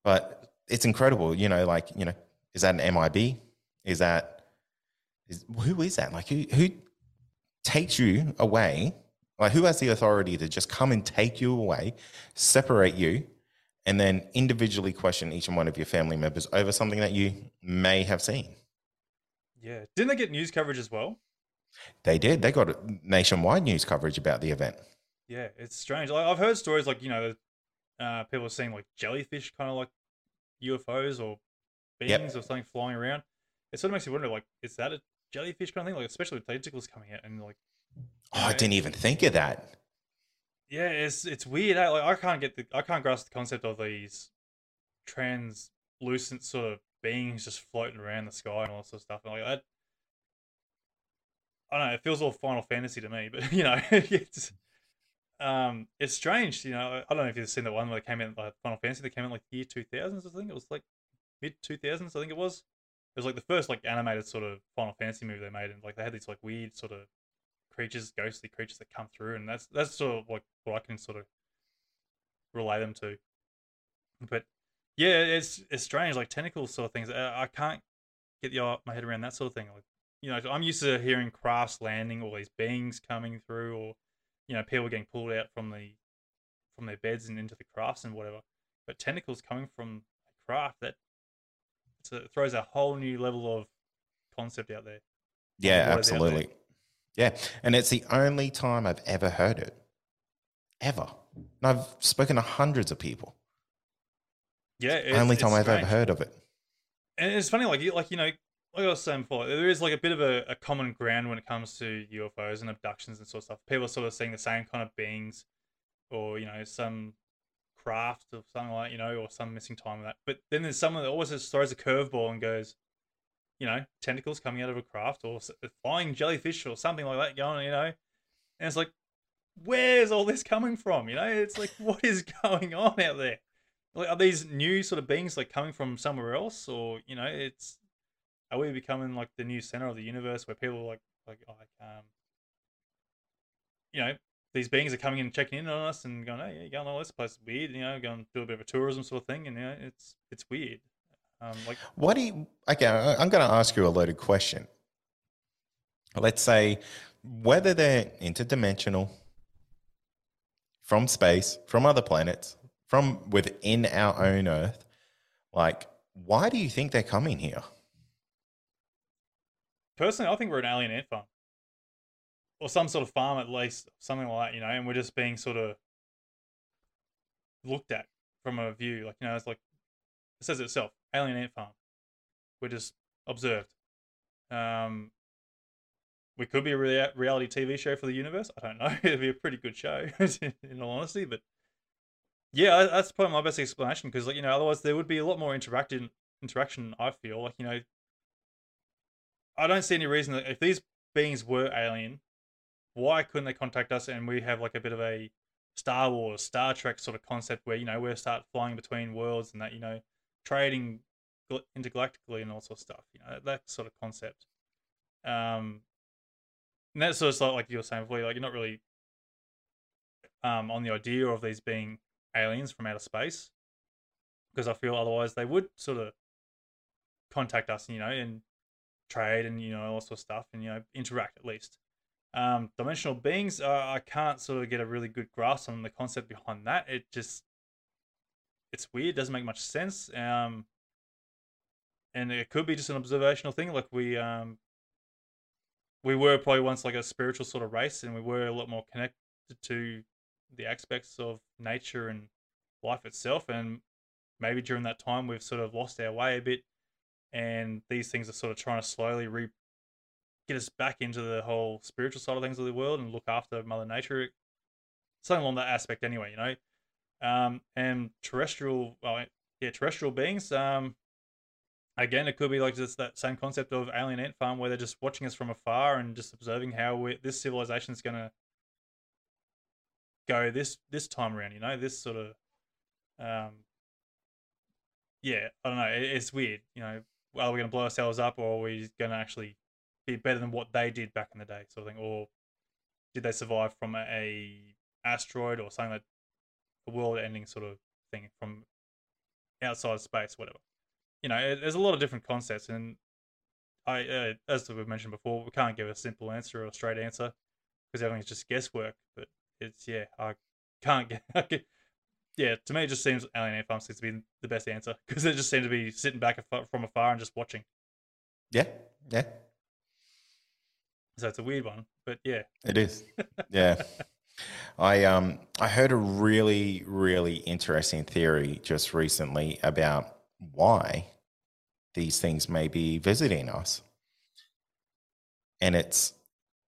But it's incredible, you know, like, you know, is that an MIB? Is that, is, who is that? Like, who, who takes you away Like, who has the authority to just come and take you away, separate you, and then individually question each and one of your family members over something that you may have seen? Yeah. Didn't they get news coverage as well? They did. They got nationwide news coverage about the event. Yeah, it's strange. Like, I've heard stories like you know, uh, people are seeing like jellyfish, kind of like UFOs or beings Yep. or something flying around. It sort of makes you wonder, like, is that a jellyfish kind of thing? Like, especially with tentacles coming out and like, Oh, I didn't even think of that. yeah, it's it's weird. eh? Like, I can't get the I can't grasp the concept of these translucent sort of beings just floating around the sky and all that sort of stuff. And like that, I don't know. It feels all Final Fantasy to me, but [laughs] you know, it's um, it's strange. You know, I don't know if you've seen the one where it came in like Final Fantasy that came in like year two thousands. I think it was like mid two thousands. I think it was. Was like the first like animated sort of Final Fantasy movie they made, and like they had these like weird sort of creatures, ghostly creatures that come through, and that's that's sort of like what I can sort of relay them to. But yeah, it's it's strange, like tentacles sort of things. I, I can't get the, uh, my head around that sort of thing. Like, you know, I'm used to hearing crafts landing, all these beings coming through, or you know, people getting pulled out from the from their beds and into the crafts and whatever. But tentacles coming from a craft that a, it throws a whole new level of concept out there. Yeah, out there. absolutely. Yeah. And it's the only time I've ever heard it. Ever. And I've spoken to hundreds of people. Yeah, it's, only time I've ever heard of it. And it's funny, like you, like you know, like I was saying before, there is like a bit of a, a common ground when it comes to UFOs and abductions and sort of stuff. People are sort of seeing the same kind of beings, or you know, some craft or something like you know, or some missing time of that. But then there's someone that always just throws a curveball and goes, you know, tentacles coming out of a craft or flying jellyfish or something like that going, you know, and it's like, where's all this coming from? You know, it's like, [laughs] what is going on out there? Like, are these new sort of beings like coming from somewhere else, or you know, it's are we becoming like the new center of the universe where people like like like um, you know, these beings are coming in and checking in on us and going, hey, you're going, oh, this place is weird, you know, going to do a bit of a tourism sort of thing, and you know, it's it's weird. Um, like What do you, okay, I- I'm going to ask you a loaded question. Let's say whether they're interdimensional, from space, from other planets, from within our own Earth, like, why do you think they're coming here? personally, I think we're an alien ant farm, or some sort of farm at least, something like that, you know, and we're just being sort of looked at from a view, like you know, it's like it says it itself, alien ant farm. We're just observed. Um, we could be a rea- reality TV show for the universe. I don't know. [laughs] It'd be a pretty good show, [laughs] in all honesty. But yeah, that's probably my best explanation because, like you know, otherwise there would be a lot more interaction. Interaction, I feel like you know, I don't see any reason that if these beings were alien, why couldn't they contact us and we have like a bit of a Star Wars, Star Trek sort of concept where you know we start flying between worlds and that you know trading intergalactically and all sorts of stuff. You know that, that sort of concept. Um, and that's sort of like, like you were saying before, like you're not really um on the idea of these being aliens from outer space because I feel otherwise they would sort of contact us, you know, and trade and you know all sorts of stuff and you know interact at least. Um, dimensional beings, uh, I can't sort of get a really good grasp on the concept behind that. It just it's weird, doesn't make much sense. Um, and it could be just an observational thing, like we um we were probably once like a spiritual sort of race, and we were a lot more connected to the aspects of nature and life itself, and maybe during that time we've sort of lost our way a bit and these things are sort of trying to slowly re get us back into the whole spiritual side of things of the world and look after mother nature. Something along that aspect anyway you know? Um and terrestrial well, yeah terrestrial beings um again it could be like just that same concept of alien ant farm where they're just watching us from afar and just observing how this civilization is going to go this this time around you know? This sort of um yeah i don't know it, it's weird you know? Are we going to blow ourselves up or are we going to actually be better than what they did back in the day sort of thing or did they survive from a, a asteroid or something like a world ending sort of thing from outside space whatever you know there's a lot of different concepts and i uh, as we've mentioned before we can't give a simple answer or a straight answer because everything's just guesswork. But it's yeah, I can't get. [laughs] I get yeah, to me, it just seems Alien Ant Farm seems to be the best answer because they just seem to be sitting back from afar and just watching. Yeah, yeah. So it's a weird one, but yeah, it is. [laughs] Yeah. I um I heard a really really interesting theory just recently about why these things may be visiting us. And it's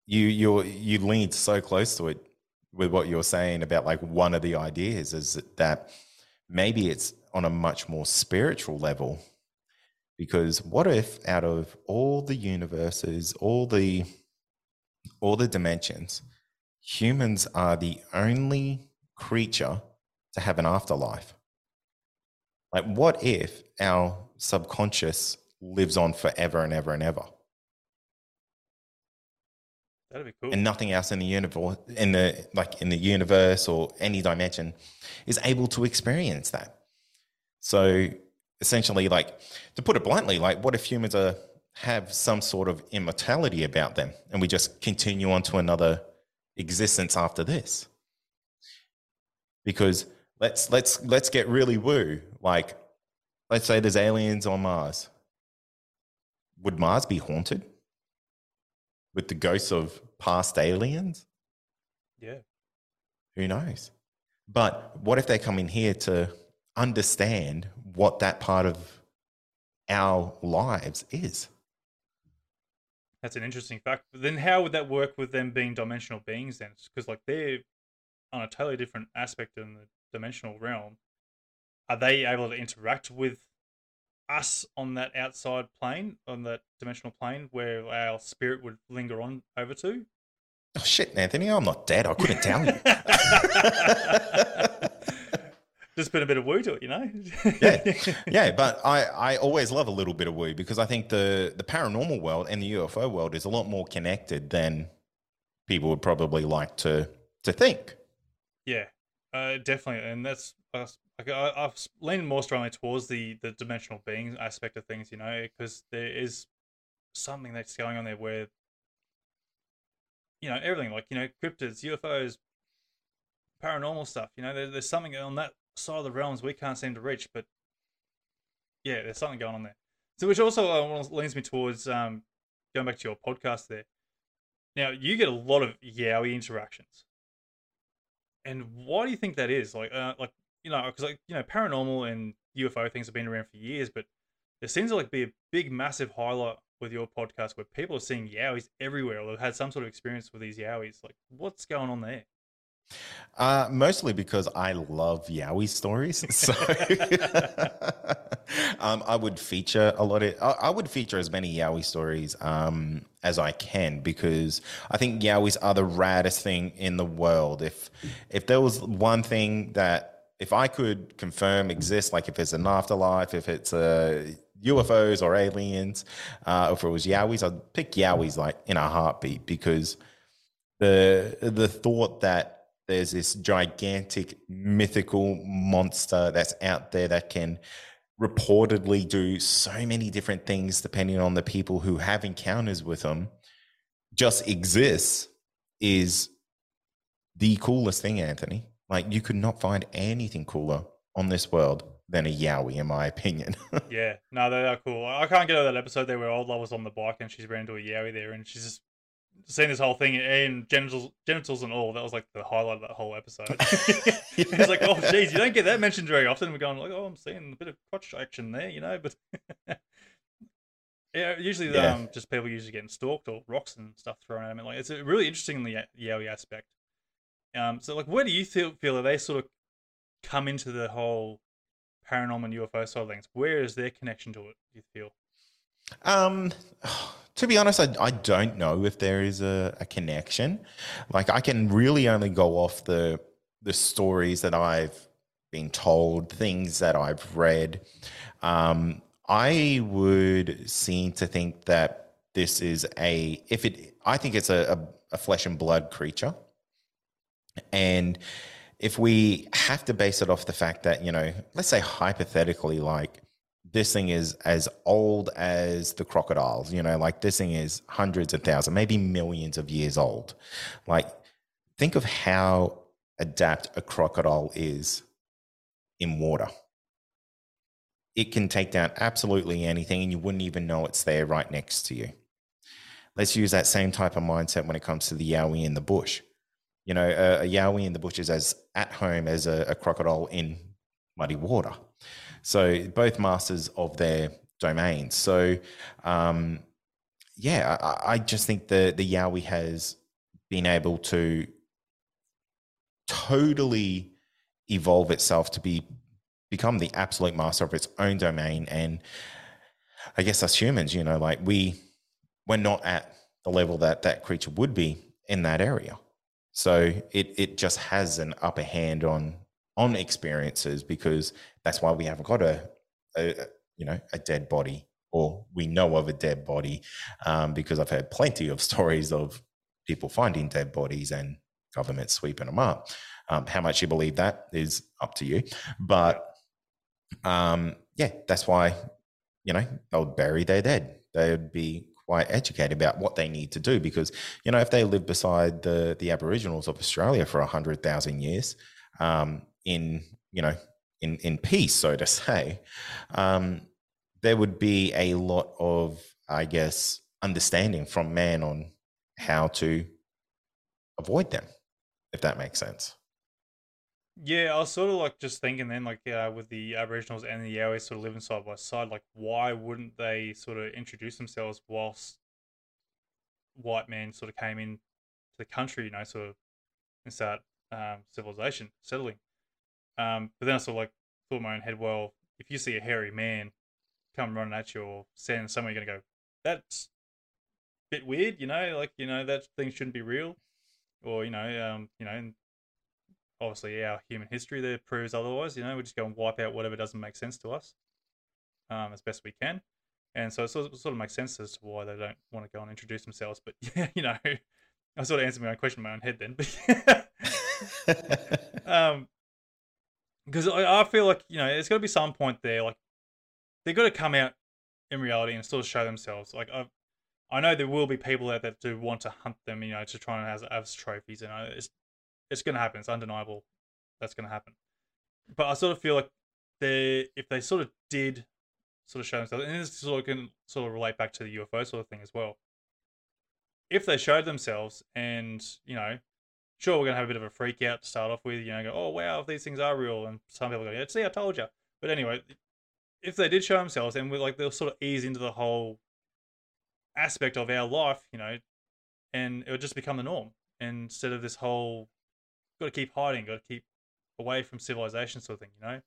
you you you leaned so close to it with what you're saying about like one of the ideas is that maybe it's on a much more spiritual level because what if out of all the universes all the all the dimensions humans are the only creature to have an afterlife. Like, what if our subconscious lives on forever and ever and ever? That'd be cool. And nothing else in the universe, in the like in the universe or any dimension, is able to experience that. So essentially, like to put it bluntly, like what if humans are have some sort of immortality about them, and we just continue on to another existence after this. Because let's let's let's get really woo. Like, let's say there's aliens on Mars. Would Mars be haunted with the ghosts of past aliens? Yeah. Who knows? But what if they come in here to understand what that part of our lives is? That's an interesting fact. But then how would that work with them being dimensional beings then? Because like they're on a totally different aspect in the dimensional realm. Are they able to interact with us on that outside plane, on that dimensional plane where our spirit would linger on over to? Oh shit, Anthony, I'm not dead. I couldn't tell you. [laughs] [laughs] just put a bit of woo to it, you know. [laughs] yeah, yeah. But I, I always love a little bit of woo because I think the the paranormal world and the UFO world is a lot more connected than people would probably like to to think. Yeah, uh, definitely, and that's like I, I've leaned more strongly towards the the dimensional being aspect of things, you know, because there is something that's going on there where you know everything like you know cryptids, UFOs, paranormal stuff. You know, there, there's something on that side of the realms we can't seem to reach. But yeah, there's something going on there. So, which also uh, leads me towards um, going back to your podcast there. Now, you get a lot of Yowie interactions, and why do you think that is? Like, uh, like you know, because like you know, paranormal and UFO things have been around for years, but there seems to like be a big, massive highlight with your podcast where people are seeing Yowies everywhere, or have had some sort of experience with these Yowies. Like, what's going on there? Uh, mostly because I love Yowie stories. [laughs] So [laughs] um, I would feature a lot of, I, I would feature as many Yowie stories um, as I can because I think Yowies are the raddest thing in the world. If, if there was one thing that, if I could confirm exists, like if it's an afterlife, if it's a uh, UFOs or aliens, uh, if it was Yowies, I'd pick Yowies like in a heartbeat because the the thought that there's this gigantic mythical monster that's out there that can reportedly do so many different things depending on the people who have encounters with them just exists is the coolest thing anthony. Like you could not find anything cooler on this world than a yowie in my opinion. [laughs] Yeah no they are cool. I can't get over that episode there where old love was on the bike and she's ran into a yowie there and she's just seeing this whole thing and genitals, genitals and all. That was like the highlight of that whole episode. [laughs] [laughs] it's like, oh, geez, you don't get that mentioned very often. We're going like, oh, I'm seeing a bit of crotch action there, you know. But [laughs] yeah, usually yeah. Um, just people usually getting stalked or rocks and stuff thrown at them. Like it's really interesting in the Yowie aspect. Um, so like, where do you feel feel that they sort of come into the whole paranormal and UFO side of things? Where is their connection to it? Do you feel? Um, to be honest, I, I don't know if there is a, a connection. Like I can really only go off the the stories that I've been told, things that I've read. Um, I would seem to think that this is a if it I think it's a, a, a flesh and blood creature. And if we have to base it off the fact that, you know, let's say hypothetically, like this thing is as old as the crocodiles. You know, like this thing is hundreds of thousands, maybe millions of years old. Like, think of how adapt a crocodile is in water. It can take down absolutely anything, and you wouldn't even know it's there right next to you. Let's use that same type of mindset when it comes to the yowie in the bush. You know, a, a yowie in the bush is as at home as a, a crocodile in muddy water. So both masters of their domains. So um, yeah, I, I, just think the the Yowie has been able to totally evolve itself to be become the absolute master of its own domain. And I guess us humans, you know, like we we're not at the level that that creature would be in that area. So it it just has an upper hand on on experiences because that's why we haven't got a, a you know a dead body or we know of a dead body um, because I've heard plenty of [laughs] stories of people finding dead bodies and government sweeping them up. Um, how much you believe that is up to you, but um, yeah, that's why you know they would bury their dead. They would be quite educated about what they need to do because you know if they live beside the the Aboriginals of Australia for a hundred thousand years, um, in you know in in peace, so to say, um, there would be a lot of, I guess, understanding from man on how to avoid them, if that makes sense. Yeah, I was sort of like just thinking then, like uh, with the Aboriginals and the Yowies sort of living side by side, like why wouldn't they sort of introduce themselves whilst white men sort of came in to the country, you know, sort of and start um, civilization settling. Um, but then I sort of like thought in my own head, well, if you see a hairy man come running at you or stand somewhere, you're gonna go, that's a bit weird, you know, like you know that thing shouldn't be real, or you know, um, you know, and obviously our human history there proves otherwise. You know, we just go and wipe out whatever doesn't make sense to us, um, as best we can. And so it sort of, sort of makes sense as to why they don't want to go and introduce themselves. But [laughs] yeah, you know, I sort of answered my own question in my own head then. But [laughs] [laughs] um, because I, I feel like you know there's got to be some point there like they've got to come out in reality and still show themselves. Like i i know there will be people out there that do want to hunt them you know to try and have as trophies and uh, it's it's going to happen. It's undeniable that's going to happen. But i sort of feel like they if they sort of did sort of show themselves and this sort of can sort of relate back to the ufo sort of thing as well. If they showed themselves and you know sure we're gonna have a bit of a freak out to start off with. You know, go, oh wow, if these things are real, and some people go, yeah, see, I told you. But anyway, if they did show themselves, then we're like they'll sort of ease into the whole aspect of our life, you know, and it would just become the norm instead of this whole got to keep hiding, got to keep away from civilization sort of thing, you know.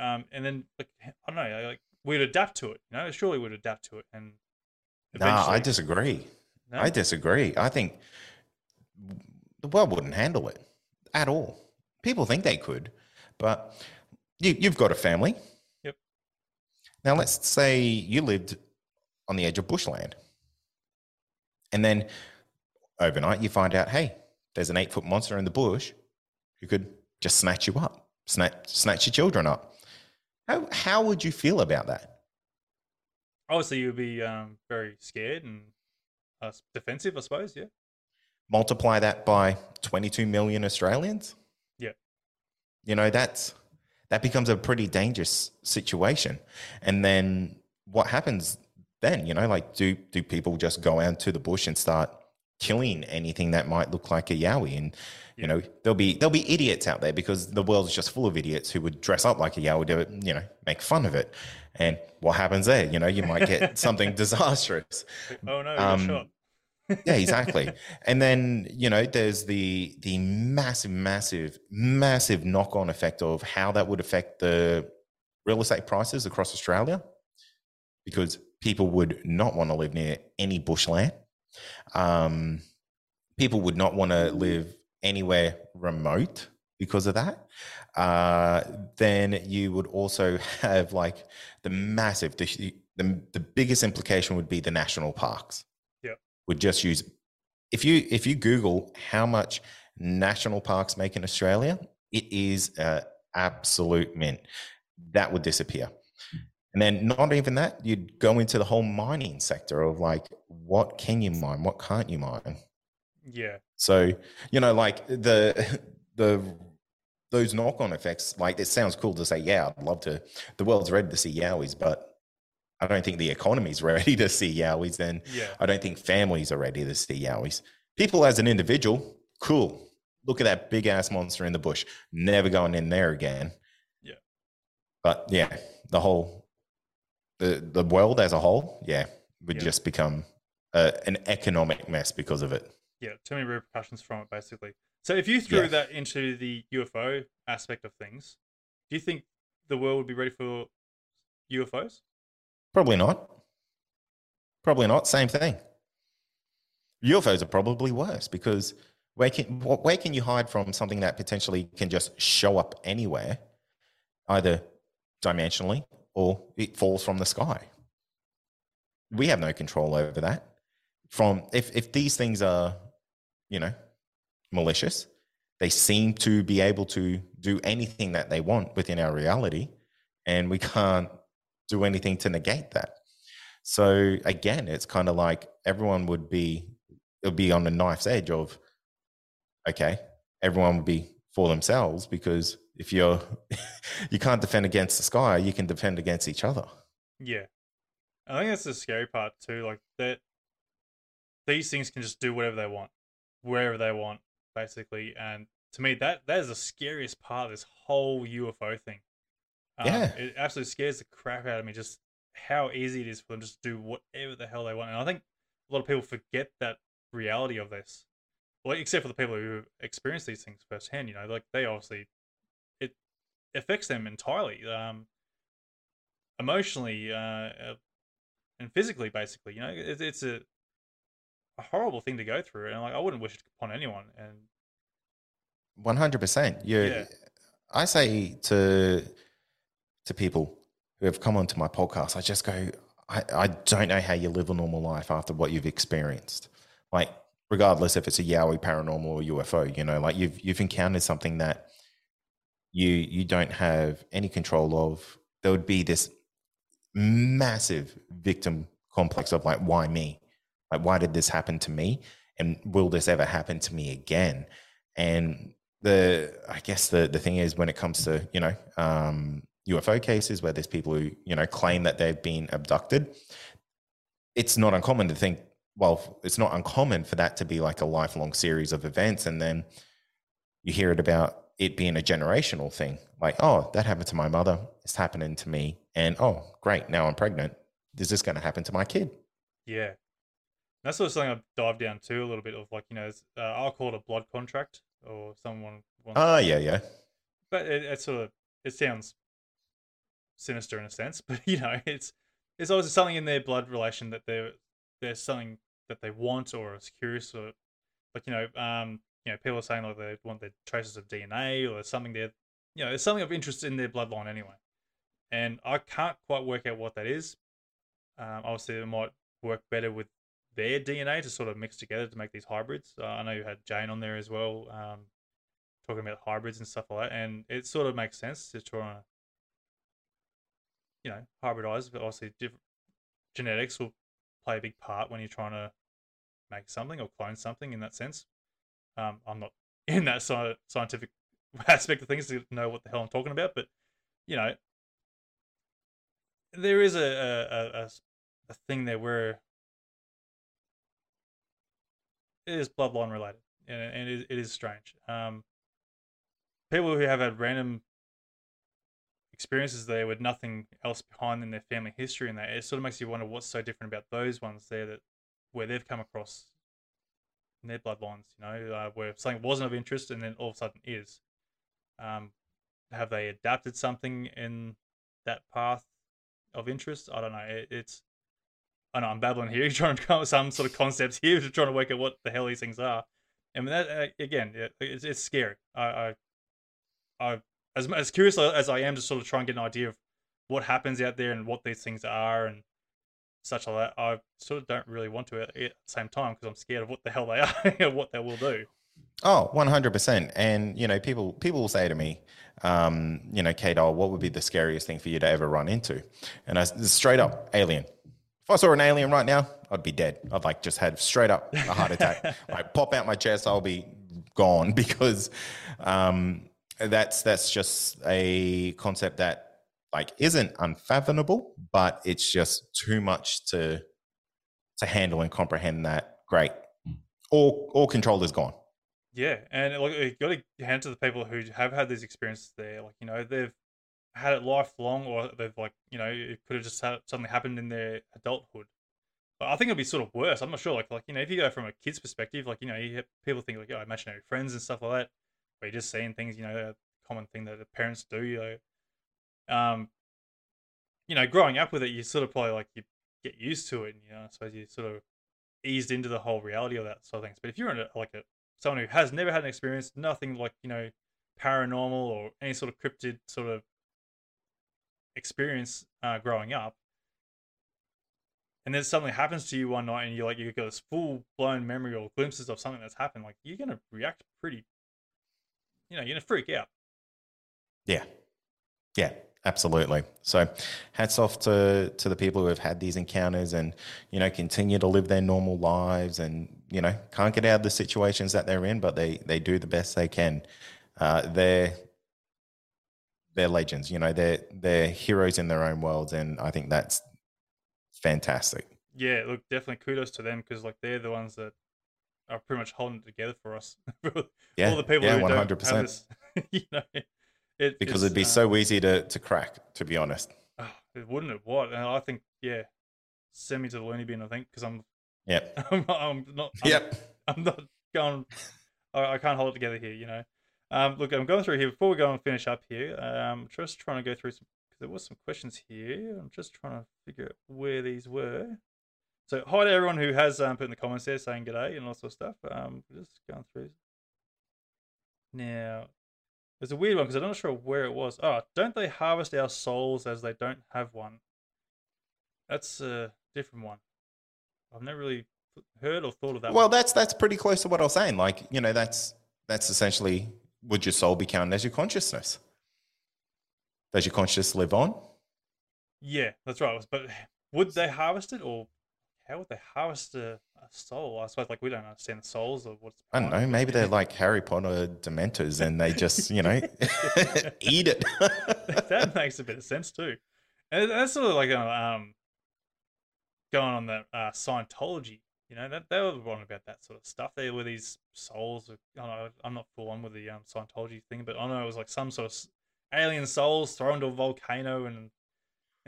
Um, and then like I don't know, like we'd adapt to it, you know. Surely we'd adapt to it, and nah, I disagree. No? I disagree. I think the world wouldn't handle it at all. People think they could, but you, you've got a family. Yep. Now, let's say you lived on the edge of bushland. And then overnight, you find out, hey, there's an eight foot monster in the bush who could just snatch you up, snatch, snatch your children up. How, how would you feel about that? Obviously, you'd be um, very scared and uh, defensive, I suppose. Yeah multiply that by 22 million Australians. Yeah. You know, that's that becomes a pretty dangerous situation. And then what happens then? You know, like do do people just go out to the bush and start killing anything that might look like a yowie? And you know, there'll be there'll be idiots out there because the world is just full of idiots who would dress up like a yowie to you know make fun of it. And what happens there? You know, you might get [laughs] something disastrous. Oh no, um, yeah, exactly. and then you know, there's the the massive, massive, massive knock on effect of how that would affect the real estate prices across Australia, because people would not want to live near any bushland. Um, people would not want to live anywhere remote because of that. Uh, then you would also have like the massive, the, the, the biggest implication would be the national parks would just use if you if you Google how much national parks make in Australia, it is uh, absolute mint. That would disappear. And then not even that, you'd go into the whole mining sector of like, what can you mine? What can't you mine? Yeah. So, you know, like the the those knock-on effects, like it sounds cool to say, yeah, I'd love to the world's ready to see Yowies, but I don't think the economy's [laughs] ready to see Yowies, and Yeah. I don't think families are ready to see Yowies. People as an individual, cool. Look at that big ass monster in the bush. Never going in there again. Yeah. But yeah, the whole the the world as a whole, yeah, would Yeah. just become uh, an economic mess because of it. Yeah. Too many repercussions from it, basically. So if you threw Yeah. that into the UFO aspect of things, do you think the world would be ready for UFOs? Probably not. Probably not. Same thing. UFOs are probably worse because where can where can you hide from something that potentially can just show up anywhere, either dimensionally or it falls from the sky? We have no control over that. From if if these things are, you know, malicious, they seem to be able to do anything that they want within our reality, and we can't do anything to negate that. So again, it's kind of like everyone would be it'll be on the knife's edge of okay, everyone would be for themselves because if you're [laughs] you can't defend against the sky, you can defend against each other. Yeah. I think that's the scary part too. Like that, these things can just do whatever they want, wherever they want, basically. And to me, that that is the scariest part of this whole UFO thing. Um, Yeah. it absolutely scares the crap out of me. Just how easy it is for them just to do whatever the hell they want. And I think a lot of people forget that reality of this. Well, except for the people who experience these things firsthand. You know, like they obviously it affects them entirely. Um, emotionally uh, uh, and physically, basically. You know, it, it's a, a horrible thing to go through, and like I wouldn't wish it upon anyone. And One hundred percent. You, Yeah. I say to to people who have come onto my podcast, I just go, I, I don't know how you live a normal life after what you've experienced. Like, regardless if it's a Yowie paranormal or UFO, you know, like you've you've encountered something that you you don't have any control of. There would be this massive victim complex of like, why me? Like, why did this happen to me? And will this ever happen to me again? And the I guess the the thing is when it comes to you know um, UFO cases where there's people who you know claim that they've been abducted, it's not uncommon to think. Well, it's not uncommon for that to be like a lifelong series of events, and then you hear it about it being a generational thing. Like, oh, that happened to my mother. It's happening to me, and oh, great, now I'm pregnant. Is this going to happen to my kid? yeah, that's sort of something I've dived down to a little bit of like you know, it's, uh, I'll call it a blood contract or someone. Oh, yeah, yeah. but it, it sort of it sounds sinister in a sense [laughs] but you know it's it's obviously something in their blood relation that they're there's something that they want or is curious or like you know um you know people are saying like they want their traces of dna or something there you know there's something of interest in their bloodline anyway. And i can't quite work out what that is. Um obviously it might work better with their dna to sort of mix together to make these hybrids. Uh, i know you had jane on there as well um talking about hybrids and stuff like that, and it sort of makes sense to try and you know hybridize. But obviously, different genetics will play a big part when you're trying to make something or clone something. In that sense, um, I'm not [laughs] in that sci- scientific [laughs] aspect of things to know what the hell I'm talking about, but you know, there is a a thing there where it is bloodline related, and, it is strange. Um, people who have had random experiences there with nothing else behind in their family history and that it sort of makes you wonder what's so different about those ones there that where they've come across in their bloodlines you know uh, where something wasn't of interest and then all of a sudden is um, have they adapted something in that path of interest i don't know it, it's I know I'm babbling here, [laughs] trying to come up with some sort of concepts here, trying to work out what the hell these things are. I mean, that uh, again, it, it's, it's scary. I, I I as as curious as I am to sort of try and get an idea of what happens out there and what these things are and such like that, I sort of don't really want to at, the same time because I'm scared of what the hell they are [laughs] and what they will do. Oh, 100%. And, you know, people people will say to me, um, you know, Kate, oh, what would be the scariest thing for you to ever run into? And I straight up, alien. If I saw an alien right now, I'd be dead. I'd like just had straight up a heart attack. [laughs] like pop out my chest, I'll be gone [laughs] because um, that's that's just a concept that like isn't unfathomable, but it's just too much to to handle and comprehend that great. Mm. All all control is gone. Yeah, and like you got to hand to the people who have had these experiences there. Like you know they've had it lifelong, or they've like you know it could have just had, something happened in their adulthood. But I think it'd be sort of worse. I'm not sure. Like like you know if you go from a kid's perspective, like you know you have, people think like oh, imaginary friends and stuff like that, you're just seeing things. You know, a common thing that the parents do. You know, um, you know, growing up with it, you sort of probably like you get used to it. And, you know, I suppose you sort of eased into the whole reality of that sort of things. But if you're in a, like a someone who has never had an experience, nothing like you know paranormal or any sort of cryptid sort of experience uh, growing up, and then something happens to you one night, and you're like you get this full blown memory or glimpses of something that's happened, like you're gonna react pretty, you know, you're gonna freak out. Yeah, yeah, absolutely. So, hats off to to the people who have had these encounters and you know continue to live their normal lives and you know can't get out of the situations that they're in, but they they do the best they can. Uh, they're they're legends. You know, they're they're heroes in their own worlds, and I think that's fantastic. Yeah, look, definitely kudos to them because like they're the ones that are pretty much holding it together for us. [laughs] yeah, all the people yeah, who 100%. don't have this, [laughs] you know, it, because it'd be uh, so easy to to crack. To be honest, oh, it wouldn't it? What? And I think yeah, send me to the loony bin. I think because I'm yeah, [laughs] I'm not, I'm not I'm, yep. I'm not going. I, I can't hold it together here. You know. Um, look, I'm going through here before we go and finish up here. Um, just trying to go through some because there was some questions here. I'm just trying to figure out where these were. So hi to everyone who has um, put in the comments there saying g'day and all sorts of stuff. Um, just going through. Now, there's a weird one because I'm not sure where it was. Oh, don't they harvest our souls as they don't have one? That's a different one. I've never really heard or thought of that. Well, one. that's that's pretty close to what I was saying. Like you know, that's that's essentially would your soul be counted as your consciousness? Does your consciousness live on? Yeah, that's right. But would they harvest it, or how would they harvest a, a soul? I suppose like we don't understand the souls or what's. I don't know. Maybe they're [laughs] like Harry Potter dementors, and they just you know [laughs] eat it. [laughs] that makes a bit of sense too, and that's sort of like um going on the uh, Scientology. You know that they were on about that sort of stuff. There were these souls. I don't know, I'm not full on with the um, Scientology thing, but I know it was like some sort of alien souls thrown to a volcano, and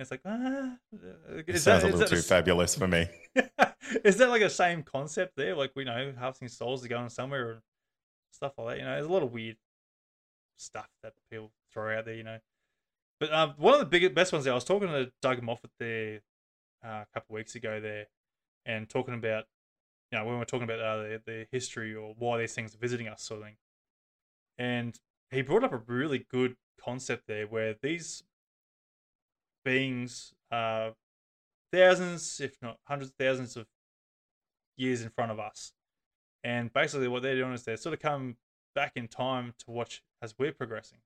it's like ah, It sounds that- a little too s- fabulous for me. [laughs] is that like a same concept there? Like we know harvesting souls are going somewhere and stuff like that. You know, there's a lot of weird stuff that people throw out there. You know, but um, one of the biggest best ones there, I was talking to Doug Moffat there uh, a couple weeks ago there, and talking about you know when we're talking about uh, the the history or why these things are visiting us sort of thing, and he brought up a really good concept there where these beings are thousands, if not hundreds of thousands of years in front of us. And basically, what they're doing is they're sort of come back in time to watch as we're progressing.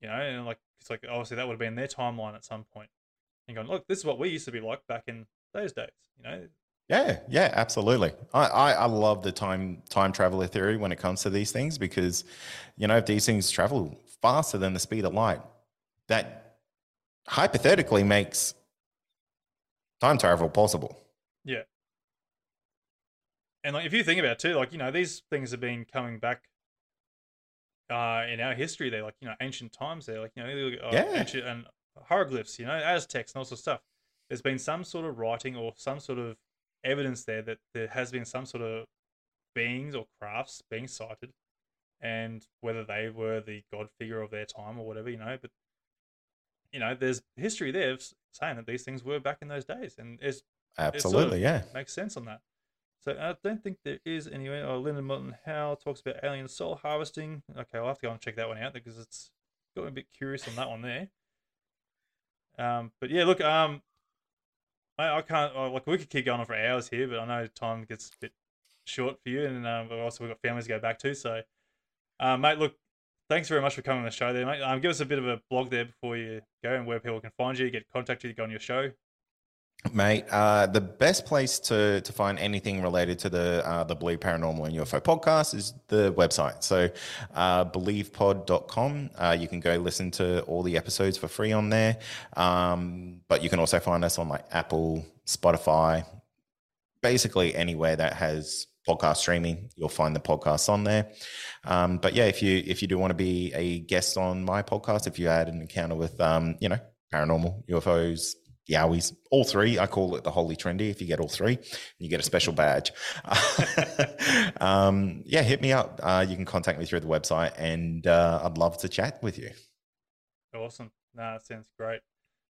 You know, and like it's like obviously that would have been their timeline at some. And going, look, this is what we used to be like back in those days. You know, Yeah, yeah, absolutely. I, I, I love the time time traveler theory when it comes to these things because, you know, if these things travel faster than the speed of light, that hypothetically makes time travel possible. Yeah. And like if you think about it too, like, you know, these things have been coming back uh in our history They're like, you know, ancient times they're like, you know, look uh, Yeah. ancient and hieroglyphs, you know, Aztecs and all sorts of stuff. There's been some sort of writing or some sort of evidence there that there has been some sort of beings or crafts being sighted and whether they were the god figure of their time or whatever, you know, but you know, there's history there saying that these things were back in those days, and it's it sort of Absolutely, yeah. makes sense on that. So I don't think there is anyway. Oh, Linda Moulton Howe talks about alien soul harvesting. Okay, I'll have to go and check that one out because it's got me a bit curious on that one there. Um, but yeah, look, um, I, I can't oh, like we could keep going on for hours here, but I know time gets a bit short for you, and um, also we've got families to go back to. So, uh, mate, look, thanks very much for coming on the show there, mate. Um, give us a bit of a blog there before you go and where people can find you, get contact you, go on your show. Mate, uh, the best place to to find anything related to the uh, the Believe Paranormal and UFO podcast is the website. So, uh, believepod.com. Uh, you can go listen to all the episodes for free on there. Um, but you can also find us on like Apple, Spotify, basically anywhere that has podcast streaming. You'll find the podcasts on there. Um, but yeah, if you if you do want to be a guest on my podcast, if you had an encounter with um, you know paranormal UFOs Yowies, all three. I call it the Holy Trendy. If you get all three, you get a special badge. [laughs] um, yeah, hit me up. Uh, you can contact me through the website, and uh, I'd love to chat with you. Awesome. That sounds great,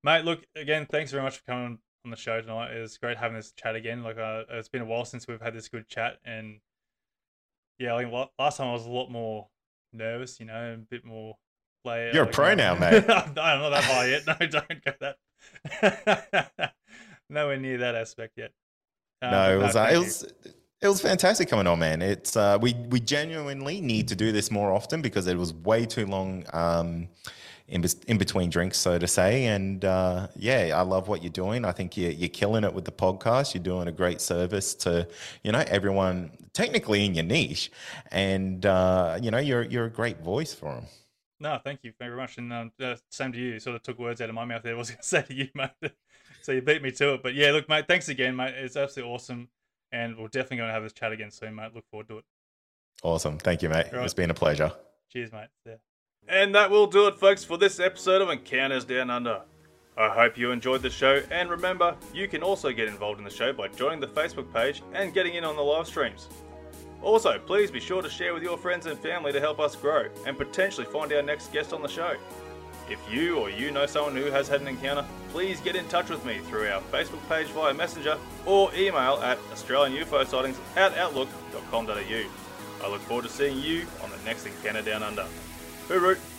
mate. Look again. Thanks very much for coming on the show tonight. It's great having this chat again. Like, uh, it's been a while since we've had this good chat, and yeah, think last time I was a lot more nervous. You know, a bit more. Play, You're like, a pro now, [laughs] mate. I'm not that high yet. [laughs] No, don't go that [laughs] Nowhere near that aspect yet. Um, no, it was no, uh, it was it was fantastic coming on, man. It's uh, we we genuinely need to do this more often because it was way too long um, in in between drinks, so to say. And uh, yeah, I love what you're doing. I think you're you're killing it with the podcast. You're doing a great service to you know everyone technically in your niche, and uh, you know you're you're a great voice for them. No, thank you very much, and um, uh, same to you. you. Sort of took words out of my mouth there. [laughs] I was going to say to you, mate. so you beat me to it. But yeah, look, mate. Thanks again, mate. It's absolutely awesome, and we're definitely going to have this chat again soon, mate. Look forward to it. Awesome. Thank you, mate. Right. It's been a pleasure. Cheers, mate. Yeah. And that will do it, folks, for this episode of Encounters Down Under. I hope you enjoyed the show, and remember, you can also get involved in the show by joining the Facebook page and getting in on the live streams. Also, please be sure to share with your friends and family to help us grow and potentially find our next guest on the show. If you or you know someone who has had an encounter, please get in touch with me through our Facebook page via Messenger or email at Australian UFO sightings at outlook.com.au. I look forward to seeing you on the next Encounter Down Under. Hooroo!